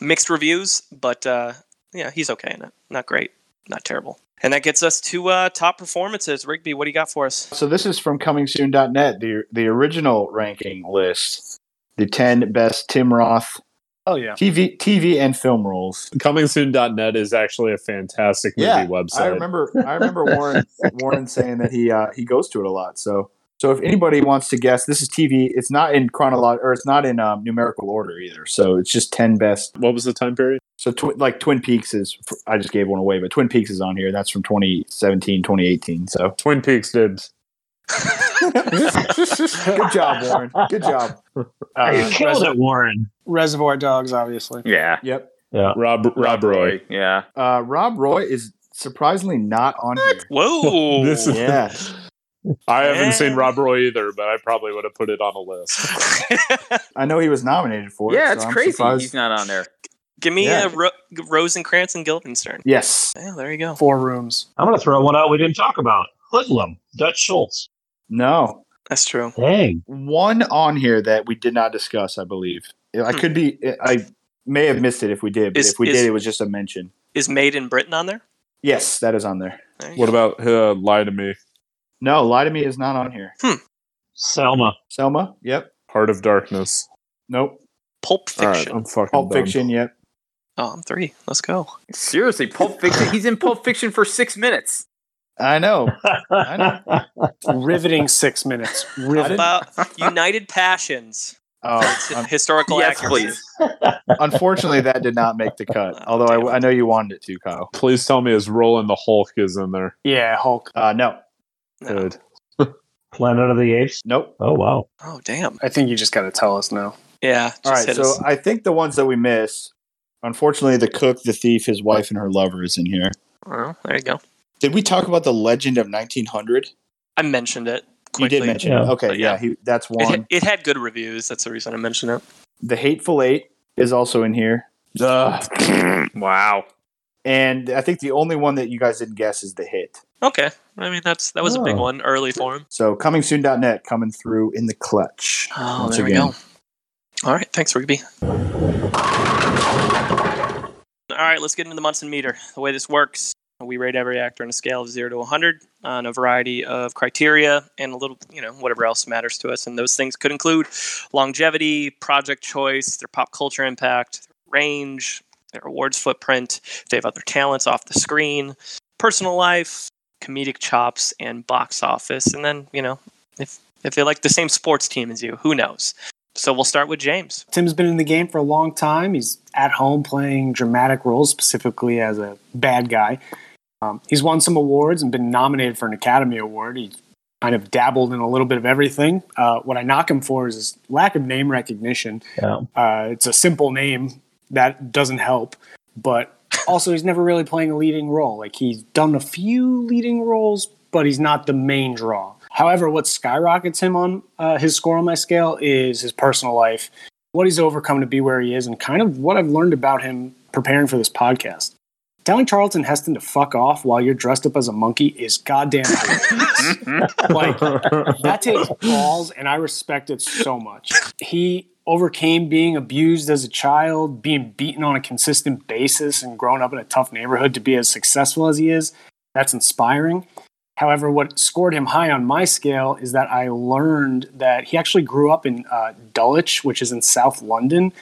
Mixed reviews, but uh, yeah, he's okay in it. Not great, not terrible. And that gets us to uh, top performances. Rigby, what do you got for us? So this is from comingsoon.net, the the original ranking list. The 10 best Tim Roth Oh yeah. TV TV and film roles. Comingsoon.net is actually a fantastic movie website. I remember I remember Warren Warren saying that he uh, he goes to it a lot. So so if anybody wants to guess, this is TV. It's not in chronological or it's not in um, numerical order either. So it's just ten best. What was the time period? So tw- like Twin Peaks is I just gave one away, but Twin Peaks is on here. That's from 2017, 2018. So Twin Peaks dibs. good job, Warren. Good job. Hey, you Uh, killed it, Warren. Reservoir Dogs, obviously. Yeah. yep. Yeah. Rob Rob Roy. Yeah. Uh, Rob Roy is surprisingly not on here. Whoa! This is- Yeah. I haven't seen Rob Roy either, but I probably would have put it on a list. I know he was nominated for it. Yeah, it's I'm crazy surprised- he's not on there. Give me Yeah. uh, Ro- Rosencrantz and Guildenstern. Yes. Yeah, there you go. Four rooms. I'm going to throw one out we didn't talk about. Hoodlum, Dutch Schultz. No. That's true. Dang. One on here that we did not discuss, I believe. I could be, I may have missed it if we did, but Is- if we is- did, it was just a mention. Is Made in Britain on there? Yes, that is on there. There What go. about uh, Lie to Me? No, Lie to Me is not on here. Selma. Selma? Yep. Heart of Darkness. Nope. Pulp All right, Fiction? I'm fucking Pulp done. Fiction? Yep. Oh, I'm three. Let's go. Seriously, Pulp Fiction. He's in Pulp Fiction for six minutes. I know. I know. Riveting six minutes. Riveting. about United Passions? Oh, It's un- historical yes, accuracy. please. unfortunately, that did not make the cut. Although I, I know you wanted it to, Kyle. Please tell me his role in the Hulk is in there. Yeah, Hulk. Uh, no. No. Good. Planet of the Apes. Nope. Oh, wow. Oh, damn. I think you just got to tell us now. Yeah. All right. So us. I think the ones that we miss, unfortunately, the cook, the thief, his wife, and her lover is in here. Well, there you go. Did we talk about the Legend of 1900? I mentioned it. You did mention Yeah. it. Okay, But yeah, yeah. he, that's It, one. it had good reviews. That's the reason I mentioned it. The Hateful Eight is also in here. Ugh. Wow. And I think the only one that you guys didn't guess is the hit. Okay. I mean, that's that was a big Oh. one early for him. So comingsoon.net coming through in the clutch. Oh, once there we go. All right. Thanks, Rigby. All right, let's get into the Munson meter. The way this works, we rate every actor on a scale of zero to 100 on a variety of criteria and a little, you know, whatever else matters to us. And those things could include longevity, project choice, their pop culture impact, range, their awards footprint, if they have other talents off the screen, personal life, comedic chops, and box office. And then, you know, if if they like the same sports team as you, who knows? So we'll start with James. Tim's been in the game for a long time. He's at home playing dramatic roles, specifically as a bad guy. Um, he's won some awards and been nominated for an Academy Award. He's kind of dabbled in a little bit of everything. Uh, what I knock him for is his lack of name recognition. Yeah. Uh, it's a simple name that doesn't help, but also he's never really playing a leading role. Like he's done a few leading roles, but he's not the main draw. However, what skyrockets him on uh, his score on my scale is his personal life, what he's overcome to be where he is, and kind of what I've learned about him preparing for this podcast. Telling Charlton Heston to fuck off while you're dressed up as a monkey is goddamn like that takes balls, and I respect it so much. He overcame being abused as a child, being beaten on a consistent basis, and growing up in a tough neighborhood to be as successful as he is. That's inspiring. However, what scored him high on my scale is that I learned that he actually grew up in uh, Dulwich, which is in South London.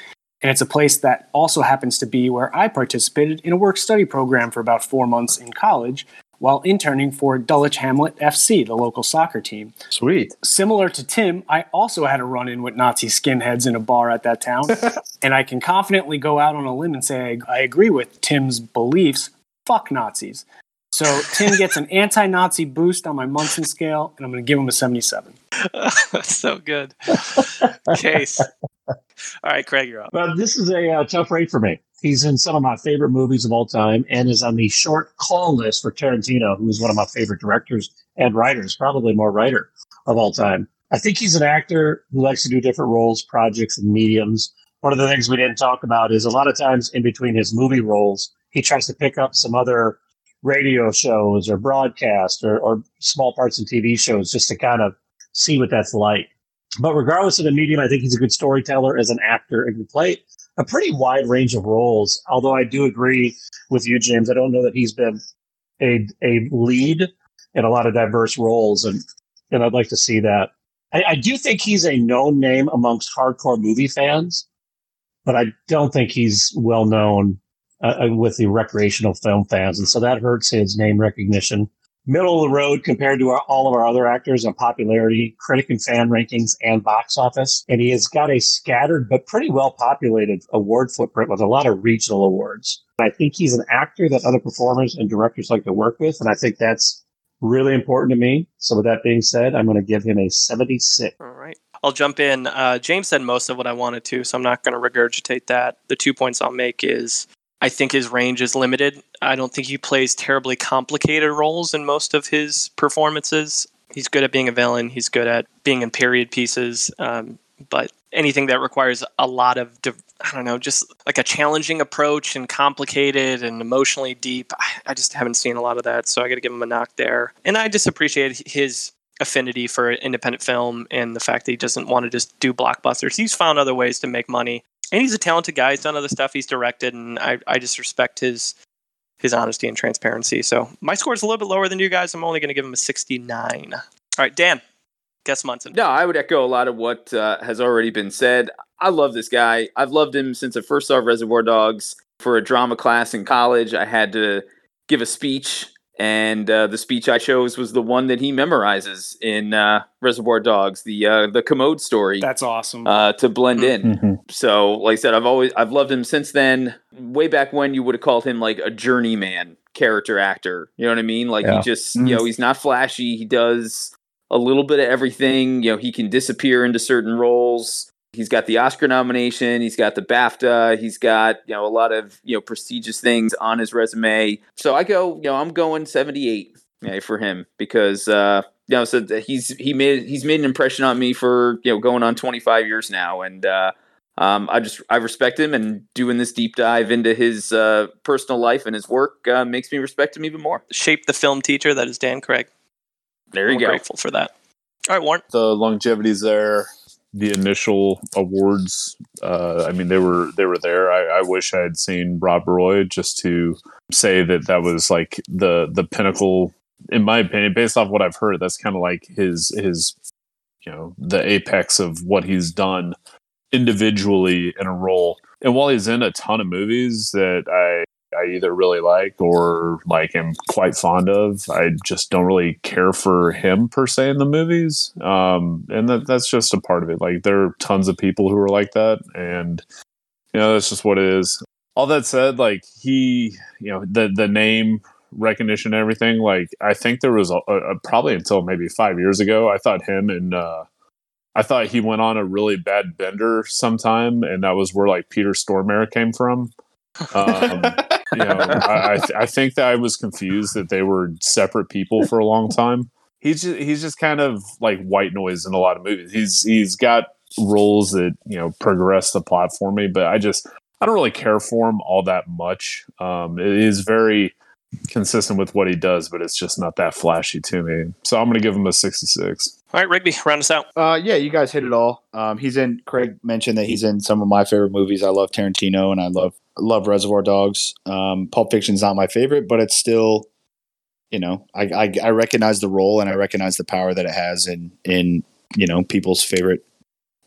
And it's a place that also happens to be where I participated in a work study program for about four months in college while interning for Dulwich Hamlet FC, the local soccer team. Sweet. Similar to Tim, I also had a run in with Nazi skinheads in a bar at that town. and I can confidently go out on a limb and say I, I agree with Tim's beliefs. Fuck Nazis. So Tim gets an anti Nazi boost on my Munson scale, and I'm going to give him a 77. That's so good. Case. All right, Craig, you're up. Well, this is a uh, tough rate for me. He's in some of my favorite movies of all time and is on the short call list for Tarantino, who is one of my favorite directors and writers, probably more writer of all time. I think he's an actor who likes to do different roles, projects, and mediums. One of the things we didn't talk about is a lot of times in between his movie roles, he tries to pick up some other radio shows or broadcast or, or small parts in TV shows just to kind of see what that's like. But regardless of the medium, I think he's a good storyteller as an actor and can play a pretty wide range of roles. Although I do agree with you, James. I don't know that he's been a a lead in a lot of diverse roles, and and I'd like to see that. I, I do think he's a known name amongst hardcore movie fans, but I don't think he's well known uh, with the recreational film fans, and so that hurts his name recognition. Middle of the road compared to our, all of our other actors on popularity, critic and fan rankings, and box office. And he has got a scattered but pretty well populated award footprint with a lot of regional awards. I think he's an actor that other performers and directors like to work with, and I think that's really important to me. So, with that being said, I'm going to give him a 76. All right. I'll jump in. Uh, James said most of what I wanted to, so I'm not going to regurgitate that. The two points I'll make is I think his range is limited. I don't think he plays terribly complicated roles in most of his performances. He's good at being a villain. He's good at being in period pieces. Um, but anything that requires a lot of, I don't know, just like a challenging approach and complicated and emotionally deep, I just haven't seen a lot of that. So I got to give him a knock there. And I just appreciate his affinity for independent film and the fact that he doesn't want to just do blockbusters. He's found other ways to make money and he's a talented guy. He's done other stuff. He's directed, and I, I just respect his his honesty and transparency. So my score is a little bit lower than you guys. I'm only going to give him a 69. All right, Dan, guess Munson. No, I would echo a lot of what uh, has already been said. I love this guy. I've loved him since I first saw Reservoir Dogs. For a drama class in college, I had to give a speech and uh, the speech I chose was the one that he memorizes in uh, Reservoir Dogs, the uh, the commode story. That's awesome uh, to blend in. Mm-hmm. So, like I said, I've always I've loved him since then. Way back when, you would have called him like a journeyman character actor. You know what I mean? Like Yeah. he just you know he's not flashy. He does a little bit of everything. You know, he can disappear into certain roles. He's got the Oscar nomination. He's got the BAFTA. He's got you know a lot of you know prestigious things on his resume. So I go, you know, I'm going 78 yeah, for him because uh, you know, so he's he made he's made an impression on me for you know going on 25 years now, and uh, um, I just I respect him, and doing this deep dive into his uh, personal life and his work uh, makes me respect him even more. Shape the film teacher that is Dan Craig. There you I'm go. Grateful for that. All right, Warren. the longevity's there. The initial awards, uh, I mean, they were they were there. I, I wish I had seen Rob Roy just to say that that was like the the pinnacle, in my opinion, based off what I've heard. That's kind of like his his, you know, the apex of what he's done individually in a role. And while he's in a ton of movies that I I either really like or like am quite fond of. I just don't really care for him per se in the movies, um, and that that's just a part of it. Like there are tons of people who are like that, and you know that's just what it is. All that said, like he, you know, the the name recognition and everything. Like I think there was a, a, probably until maybe five years ago, I thought him and. Uh, I thought he went on a really bad bender sometime, and that was where like Peter Stormare came from. Um, you know, I, I, th- I think that I was confused that they were separate people for a long time. He's just, he's just kind of like white noise in a lot of movies. He's he's got roles that you know progress the plot for me, but I just I don't really care for him all that much. Um, it is very consistent with what he does, but it's just not that flashy to me. So I'm going to give him a 66. All right, Rigby, round us out. Uh, yeah, you guys hit it all. Um, he's in. Craig mentioned that he's in some of my favorite movies. I love Tarantino and I love love Reservoir Dogs. Um, Pulp Fiction's not my favorite, but it's still, you know, I, I I recognize the role and I recognize the power that it has in in you know people's favorite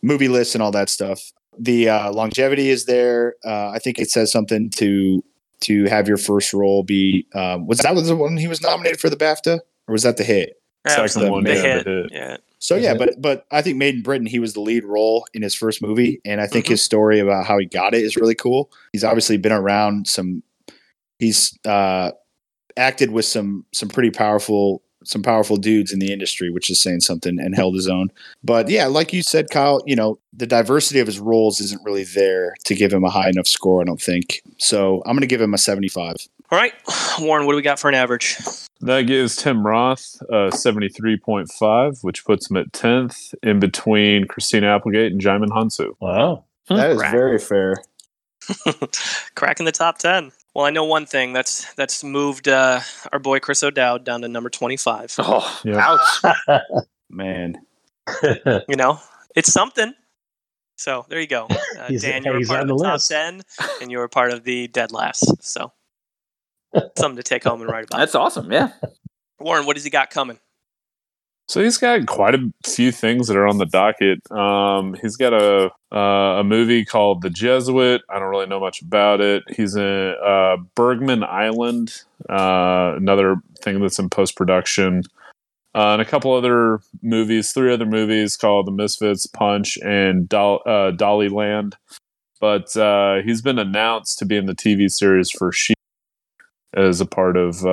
movie lists and all that stuff. The uh, longevity is there. Uh, I think it says something to to have your first role be. Um, was that was the one he was nominated for the BAFTA, or was that the hit? That was the, one, the yeah, hit. the hit. Yeah. So yeah, but but I think Made in Britain, he was the lead role in his first movie, and I think his story about how he got it is really cool. He's obviously been around some. He's uh, acted with some some pretty powerful some powerful dudes in the industry, which is saying something, and held his own. But yeah, like you said, Kyle, you know the diversity of his roles isn't really there to give him a high enough score. I don't think. So I'm going to give him a 75. All right, Warren, what do we got for an average? That gives Tim Roth uh, 73.5, which puts him at 10th in between Christina Applegate and Djimon Hounsou. Wow. That is Right. very fair. Cracking the top 10. Well, I know one thing that's that's moved uh, our boy Chris O'Dowd down to number twenty-five. Oh, Yeah. ouch. Man, You know, it's something. So there you go. Uh, He's- Dan, you were part on of the, the top ten, and you were part of the dead last. So something to take home and write about. That's awesome. Yeah. Warren, what has he got coming? So he's got quite a few things that are on the docket. Um, he's got a uh, a movie called The Jesuit. I don't really know much about it. He's in uh, Bergman Island, uh, another thing that's in post production, uh, and a couple other movies, three other movies called The Misfits, Punch, and uh, Dolly Land. But uh, he's been announced to be in the TV series for She as a part of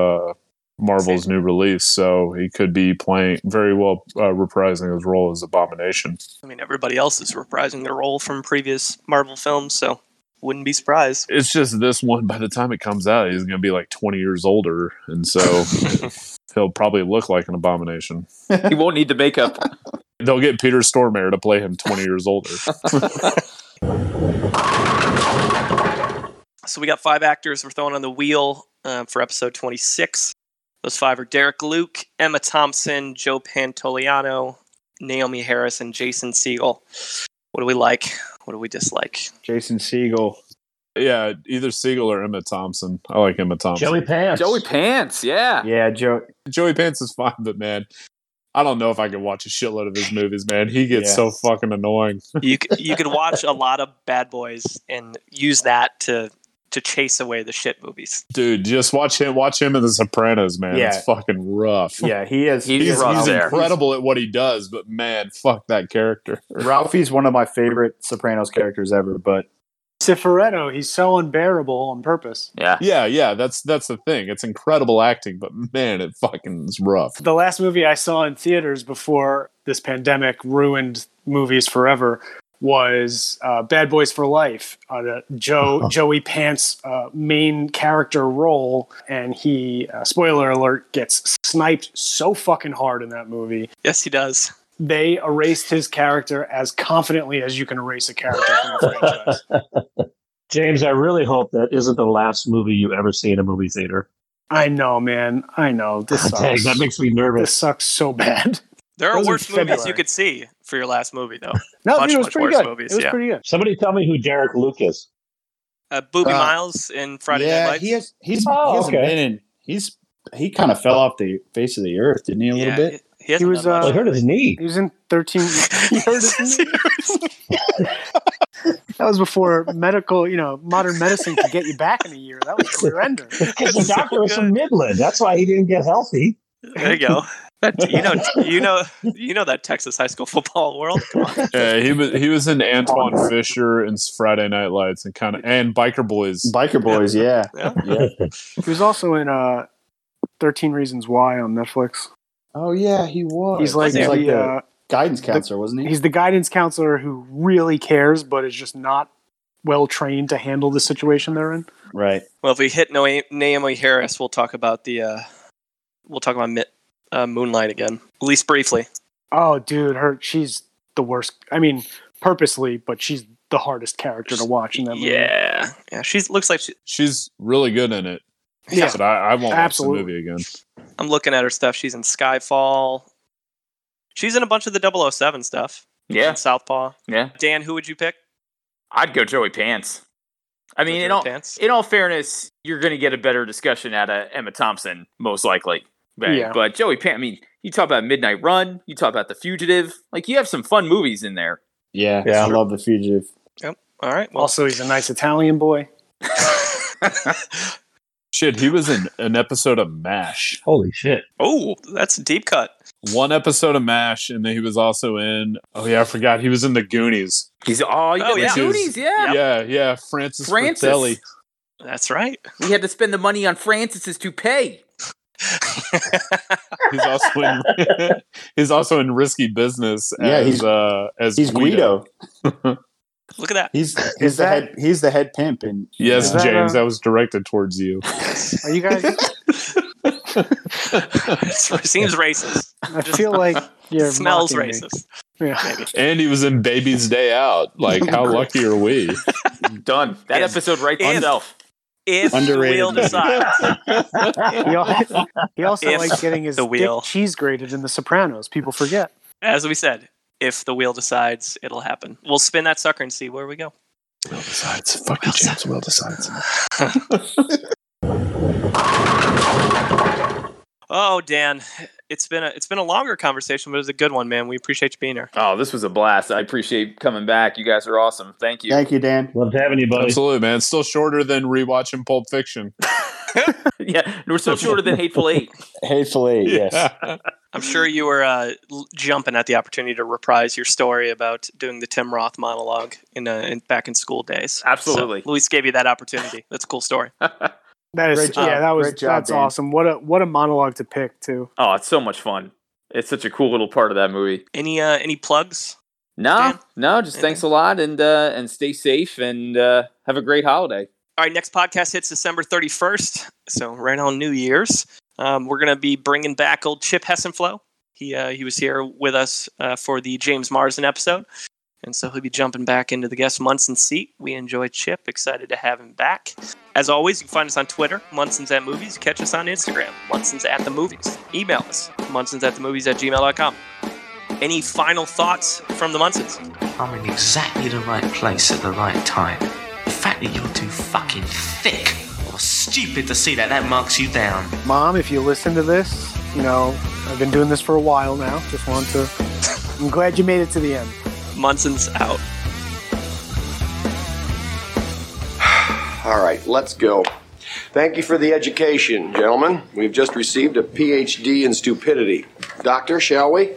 Marvel's new release, so he could be playing very well, uh, reprising his role as Abomination. I mean, everybody else is reprising their role from previous Marvel films, so wouldn't be surprised. It's just this one. By the time it comes out, he's going to be like twenty years older, and so he'll probably look like an Abomination. He won't need the makeup. They'll get Peter Stormare to play him twenty years older. So we got five actors we're throwing on the wheel uh, for episode 26. Those five are Derek Luke, Emma Thompson, Joe Pantoliano, Naomie Harris, and Jason Segel. What do we like? What do we dislike? Jason Segel. yeah, either Segel or Emma Thompson. I like Emma Thompson. Joey Pants. Joey Pants. Yeah. Yeah, Joe. Joey Pants is fine, but man, I don't know if I could watch a shitload of his movies. Man, he gets Yeah. so fucking annoying. You c- you could watch a lot of Bad Boys and use that to to chase away the shit movies. Dude, just watch him. Watch him in The Sopranos, man. Yeah. It's fucking rough. Yeah, he is. He's he's, rough he's there. incredible at what he does, but man, fuck that character. Ralphie's one of my favorite Sopranos characters ever, but Cifaretto, he's so unbearable on purpose. Yeah. Yeah, yeah, that's that's the thing. It's incredible acting, but man, it fucking is rough. The last movie I saw in theaters before this pandemic ruined movies forever was uh, Bad Boys for Life. Uh, the Joe Joey Pants uh, main character role, and he uh, spoiler alert gets sniped so fucking hard in that movie. Yes, he does. They erased his character as confidently as you can erase a character from a franchise. James, I really hope that isn't the last movie you ever see in a movie theater. I know, man. I know. This Dang, sucks. that makes me nervous. this sucks so bad. There are Those are worse movies you could see for your last movie, though. No, Much, dude, it was much pretty worse good. movies, it was yeah. pretty good. Somebody tell me who Derek Luke is. Uh, Boobie Uh, Miles in Friday yeah, Night Lights. he has. He's Oh, he hasn't okay. been in. He's he kind of fell off the face of the earth, didn't he? A little bit. He, he, He was, done uh, Well, hurt his knee. He was in 13. he hurt his knee. That was before medical, you know, modern medicine could get you back in a year. That was career ender. Because the so doctor was from. Midland. That's why he didn't get healthy. There you go. That, you know, you know, you know that Texas high school football world. Come on. Yeah, he was he was in Antwone Fisher and Friday Night Lights and kind of and Biker Boys. Biker Boys, yeah, Yeah. yeah. He was also in uh, 13 Reasons Why on Netflix. Oh yeah, he was. He's like, he? the, like the uh, guidance counselor, wasn't he? he's the guidance counselor who really cares, but is just not well trained to handle the situation they're in. right. Well, if we hit no- Naomie Harris, we'll talk about the. Uh, we'll talk about uh, Moonlight again, at least briefly. Oh, dude, her she's the worst. I mean, purposely, but she's the hardest character to watch in that movie. Yeah, yeah. She looks like she, She's really good in it. Yeah. But I, I won't Absolutely. watch the movie again. I'm looking at her stuff. She's in Skyfall. She's in a bunch of the 007 stuff. Yeah. In Southpaw. Yeah. Dan, who would you pick? I'd go Joey Pants. I mean, Joey in all, Pants? in all fairness, you're going to get a better discussion out of Emma Thompson, most likely. But, Yeah. but Joey Pants, I mean, you talk about Midnight Run, you talk about The Fugitive. Like, you have some fun movies in there. Yeah, Yeah. I love the fugitive. Yep. All right. Well, Also, he's a nice Italian boy. Shit, he was in an episode of MASH. Holy shit. oh, that's a deep cut. One episode of MASH, and then he was also in. Oh yeah, I forgot. He was in the Goonies. He's, oh, you Oh, the yeah. Goonies, yeah. Yeah, yeah. Francis, Francis. Fratelli. That's right. We had to spend the money on Francis's toupee. He's also in. he's also in Risky Business. As, Yeah, he's- uh, as He's Guido. Look at that. He's Is he's the that- head. He's the head pimp. And Yes, that, James, uh, that was directed towards you. Are you guys? Seems racist. I feel like you're Smells mocking me. racist. Yeah. And he was in Baby's Day Out. Like, how lucky are we? Done. That And- episode right and- itself. If the Underrated wheel decides. He, al- he also If likes getting his the dick wheel- cheese grated in The Sopranos. People forget. As we said, if the wheel decides, it'll happen. We'll spin that sucker and see where we go. Will decides. Fuck you, James. Will decides. Oh, Dan, it's been a it's been a longer conversation, but it was a good one, man. We appreciate you being here. Oh, this was a blast. I appreciate coming back. You guys are awesome. Thank you. Thank you, Dan. Loved having you, buddy. Absolutely, man. Still shorter than rewatching Pulp Fiction. yeah, we're still shorter than Hateful Eight. Hateful Eight, yes. I'm sure you were uh, l- jumping at the opportunity to reprise your story about doing the Tim Roth monologue in, uh, in back in school days. Absolutely. So Luis gave you that opportunity. That's a cool story. That is Great job. yeah, that was job, that's Dan. awesome. What a what a monologue to pick too. Oh, it's so much fun. It's such a cool little part of that movie. Any uh, any plugs? No, Dan? no, just thanks a lot and uh, and stay safe and uh, have a great holiday. All right, next podcast hits December 31st, so right on New Year's. Um, we're gonna be bringing back old Chip Hessenflow. He uh, he was here with us uh, for the James Marsden episode, and so he'll be jumping back into the guest Munson seat. We enjoy Chip. Excited to have him back. As always, you can find us on Twitter, Munson's at Movies. Catch us on Instagram, Munson's at the Movies. Email us, Munson's at the Movies at gmail.com. Any final thoughts from the Munsons? I'm in exactly the right place at the right time. The fact that you're too fucking thick or stupid to see that, that marks you down. Mom, if you listen to this, you know, I've been doing this for a while now. Just want to I'm glad you made it to the end. Munson's out. All right, let's go. Thank you for the education, gentlemen. We've just received a PhD in stupidity. Doctor, shall we?